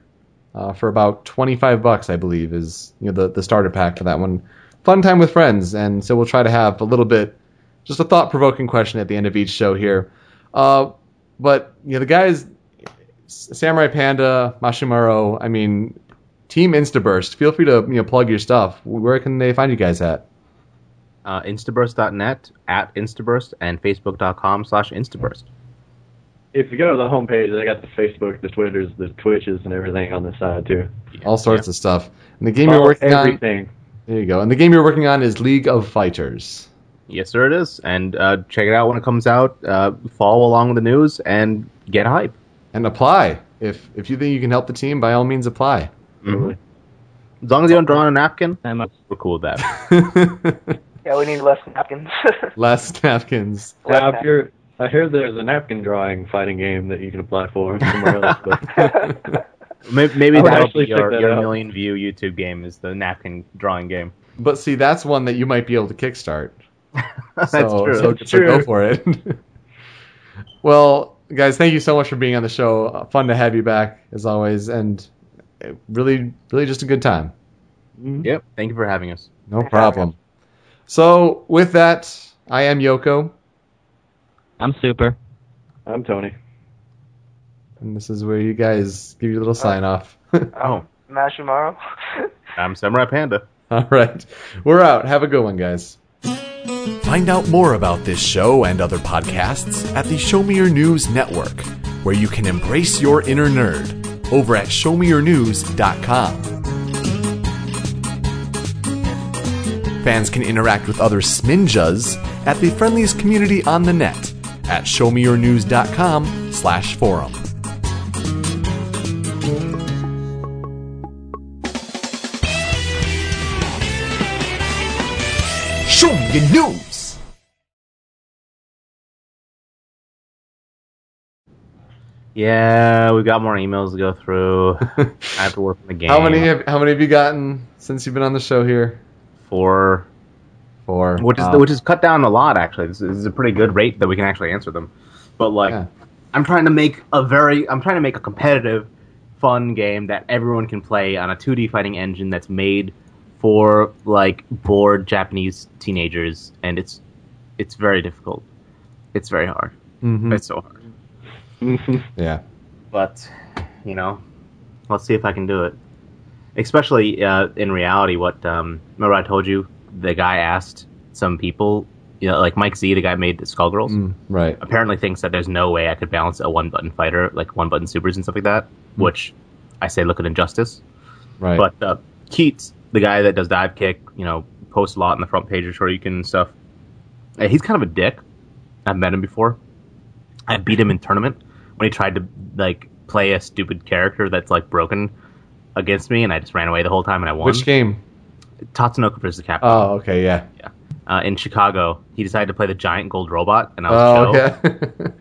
uh, for about twenty five bucks, I believe, is you know the the starter pack for that one. Fun time with friends, and so we'll try to have a little bit, just a thought provoking question at the end of each show here. Uh, but you know the guys, Samurai Panda, Mashimaro. I mean, Team Instaburst. Feel free to you know plug your stuff. Where can they find you guys at? Uh, Instaburst.net, at Instaburst, and Facebook.com slash Instaburst. If you go to the homepage, they got the Facebook, the Twitters, the Twitches, and everything on the side too. All sorts of stuff. And the game you're Follow working on. everything. There you go. And the game you're working on is League of Fighters. Yes, sir, it is. And uh, check it out when it comes out. Uh, follow along with the news and get hype. And apply. If if you think you can help the team, by all means apply. Mhm. As long as you don't draw on a napkin, I'm a- we're cool with that. Yeah, we need less napkins. Less napkins. Less Now, if you're, I hear there's a napkin drawing fighting game that you can apply for somewhere else. But maybe maybe that'll actually be your, that your million view YouTube game is the napkin drawing game. But see, that's one that you might be able to kickstart. That's so, true. So, That's so go for it. well, guys, thank you so much for being on the show. Uh, Fun to have you back as always, and uh, really, really just a good time. Yep. Thank you for having us. No problem. So with that, I am Yoko, I'm super. I'm Tony. and this is where you guys give your little uh, sign off. oh, Mashimaro. I'm Samurai Panda. All right. We're out. Have a good one, guys. Find out more about this show and other podcasts at the Show Me Your News Network, where you can embrace your inner nerd over at showmeyournews.com. Fans can interact with other Sminjas at the friendliest community on the net at showmeyournews.com slash forum. Show me your news. Yeah, we've got more emails to go through. I have to work on the game. How many have how many have you gotten since you've been on the show here? Four. Four. Which is Wow. which is cut down a lot actually. This, is- this is a pretty good rate that we can actually answer them. But like, Yeah. I'm trying to make a very, I'm trying to make a competitive, fun game that everyone can play on a 2D fighting engine that's made for like bored Japanese teenagers, and it's it's very difficult. It's very hard. Mhm. It's so hard. Yeah. but you know, let's see if I can do it. Especially uh, in reality, what um, remember I told you the guy asked some people, you know, like Mike Z, the guy made the Skullgirls, Mm, right. apparently thinks that there's no way I could balance a one button fighter, like one button supers and stuff like that. Which I say, look at Injustice. Right. But uh, Keits, the guy that does Divekick, you know, posts a lot on the front page of Shoryuken and stuff. He's kind of a dick. I've met him before. I beat him in tournament when he tried to like play a stupid character that's like broken against me, and I just ran away the whole time and I won. Which game? Tatsunoko versus Capcom. Oh, okay, yeah. Uh, in Chicago, he decided to play the giant gold robot, and I Oh, was Joe.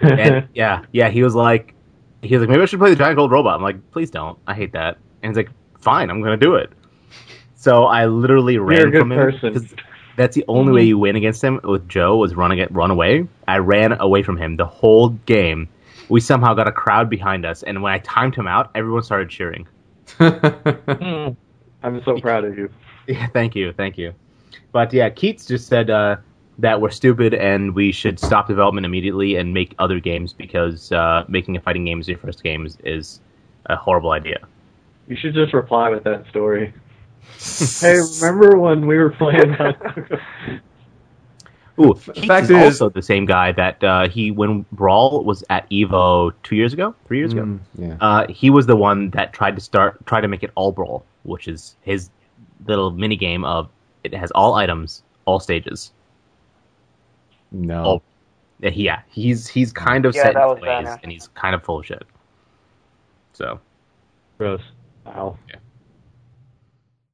okay. And yeah, yeah, he was like, he was like, maybe I should play the giant gold robot. I'm like, please don't. I hate that. And he's like, fine, I'm gonna do it. So I literally ran a good from him person. 'cause that's the only way you win against him with Joe was running it, run away. I ran away from him the whole game. We somehow got a crowd behind us, and when I timed him out, everyone started cheering. Mm. I'm so proud of you. Yeah, thank you, thank you. But yeah, Keits just said uh, that we're stupid and we should stop development immediately and make other games because uh, making a fighting game as your first game is, is a horrible idea. You should just reply with that story. Hey, remember when we were playing? Ooh, Keits fact is, is- also the same guy that uh, he when Brawl was at Evo two years ago, three years ago. Mm, yeah. Uh, he was the one that tried to start, try to make it all Brawl, which is his little mini game of it has all items, all stages. No. Oh. Yeah, he's he's kind of Yeah, set in that his bad, ways, and he's kind of full of shit. So Gross. Wow. Yeah.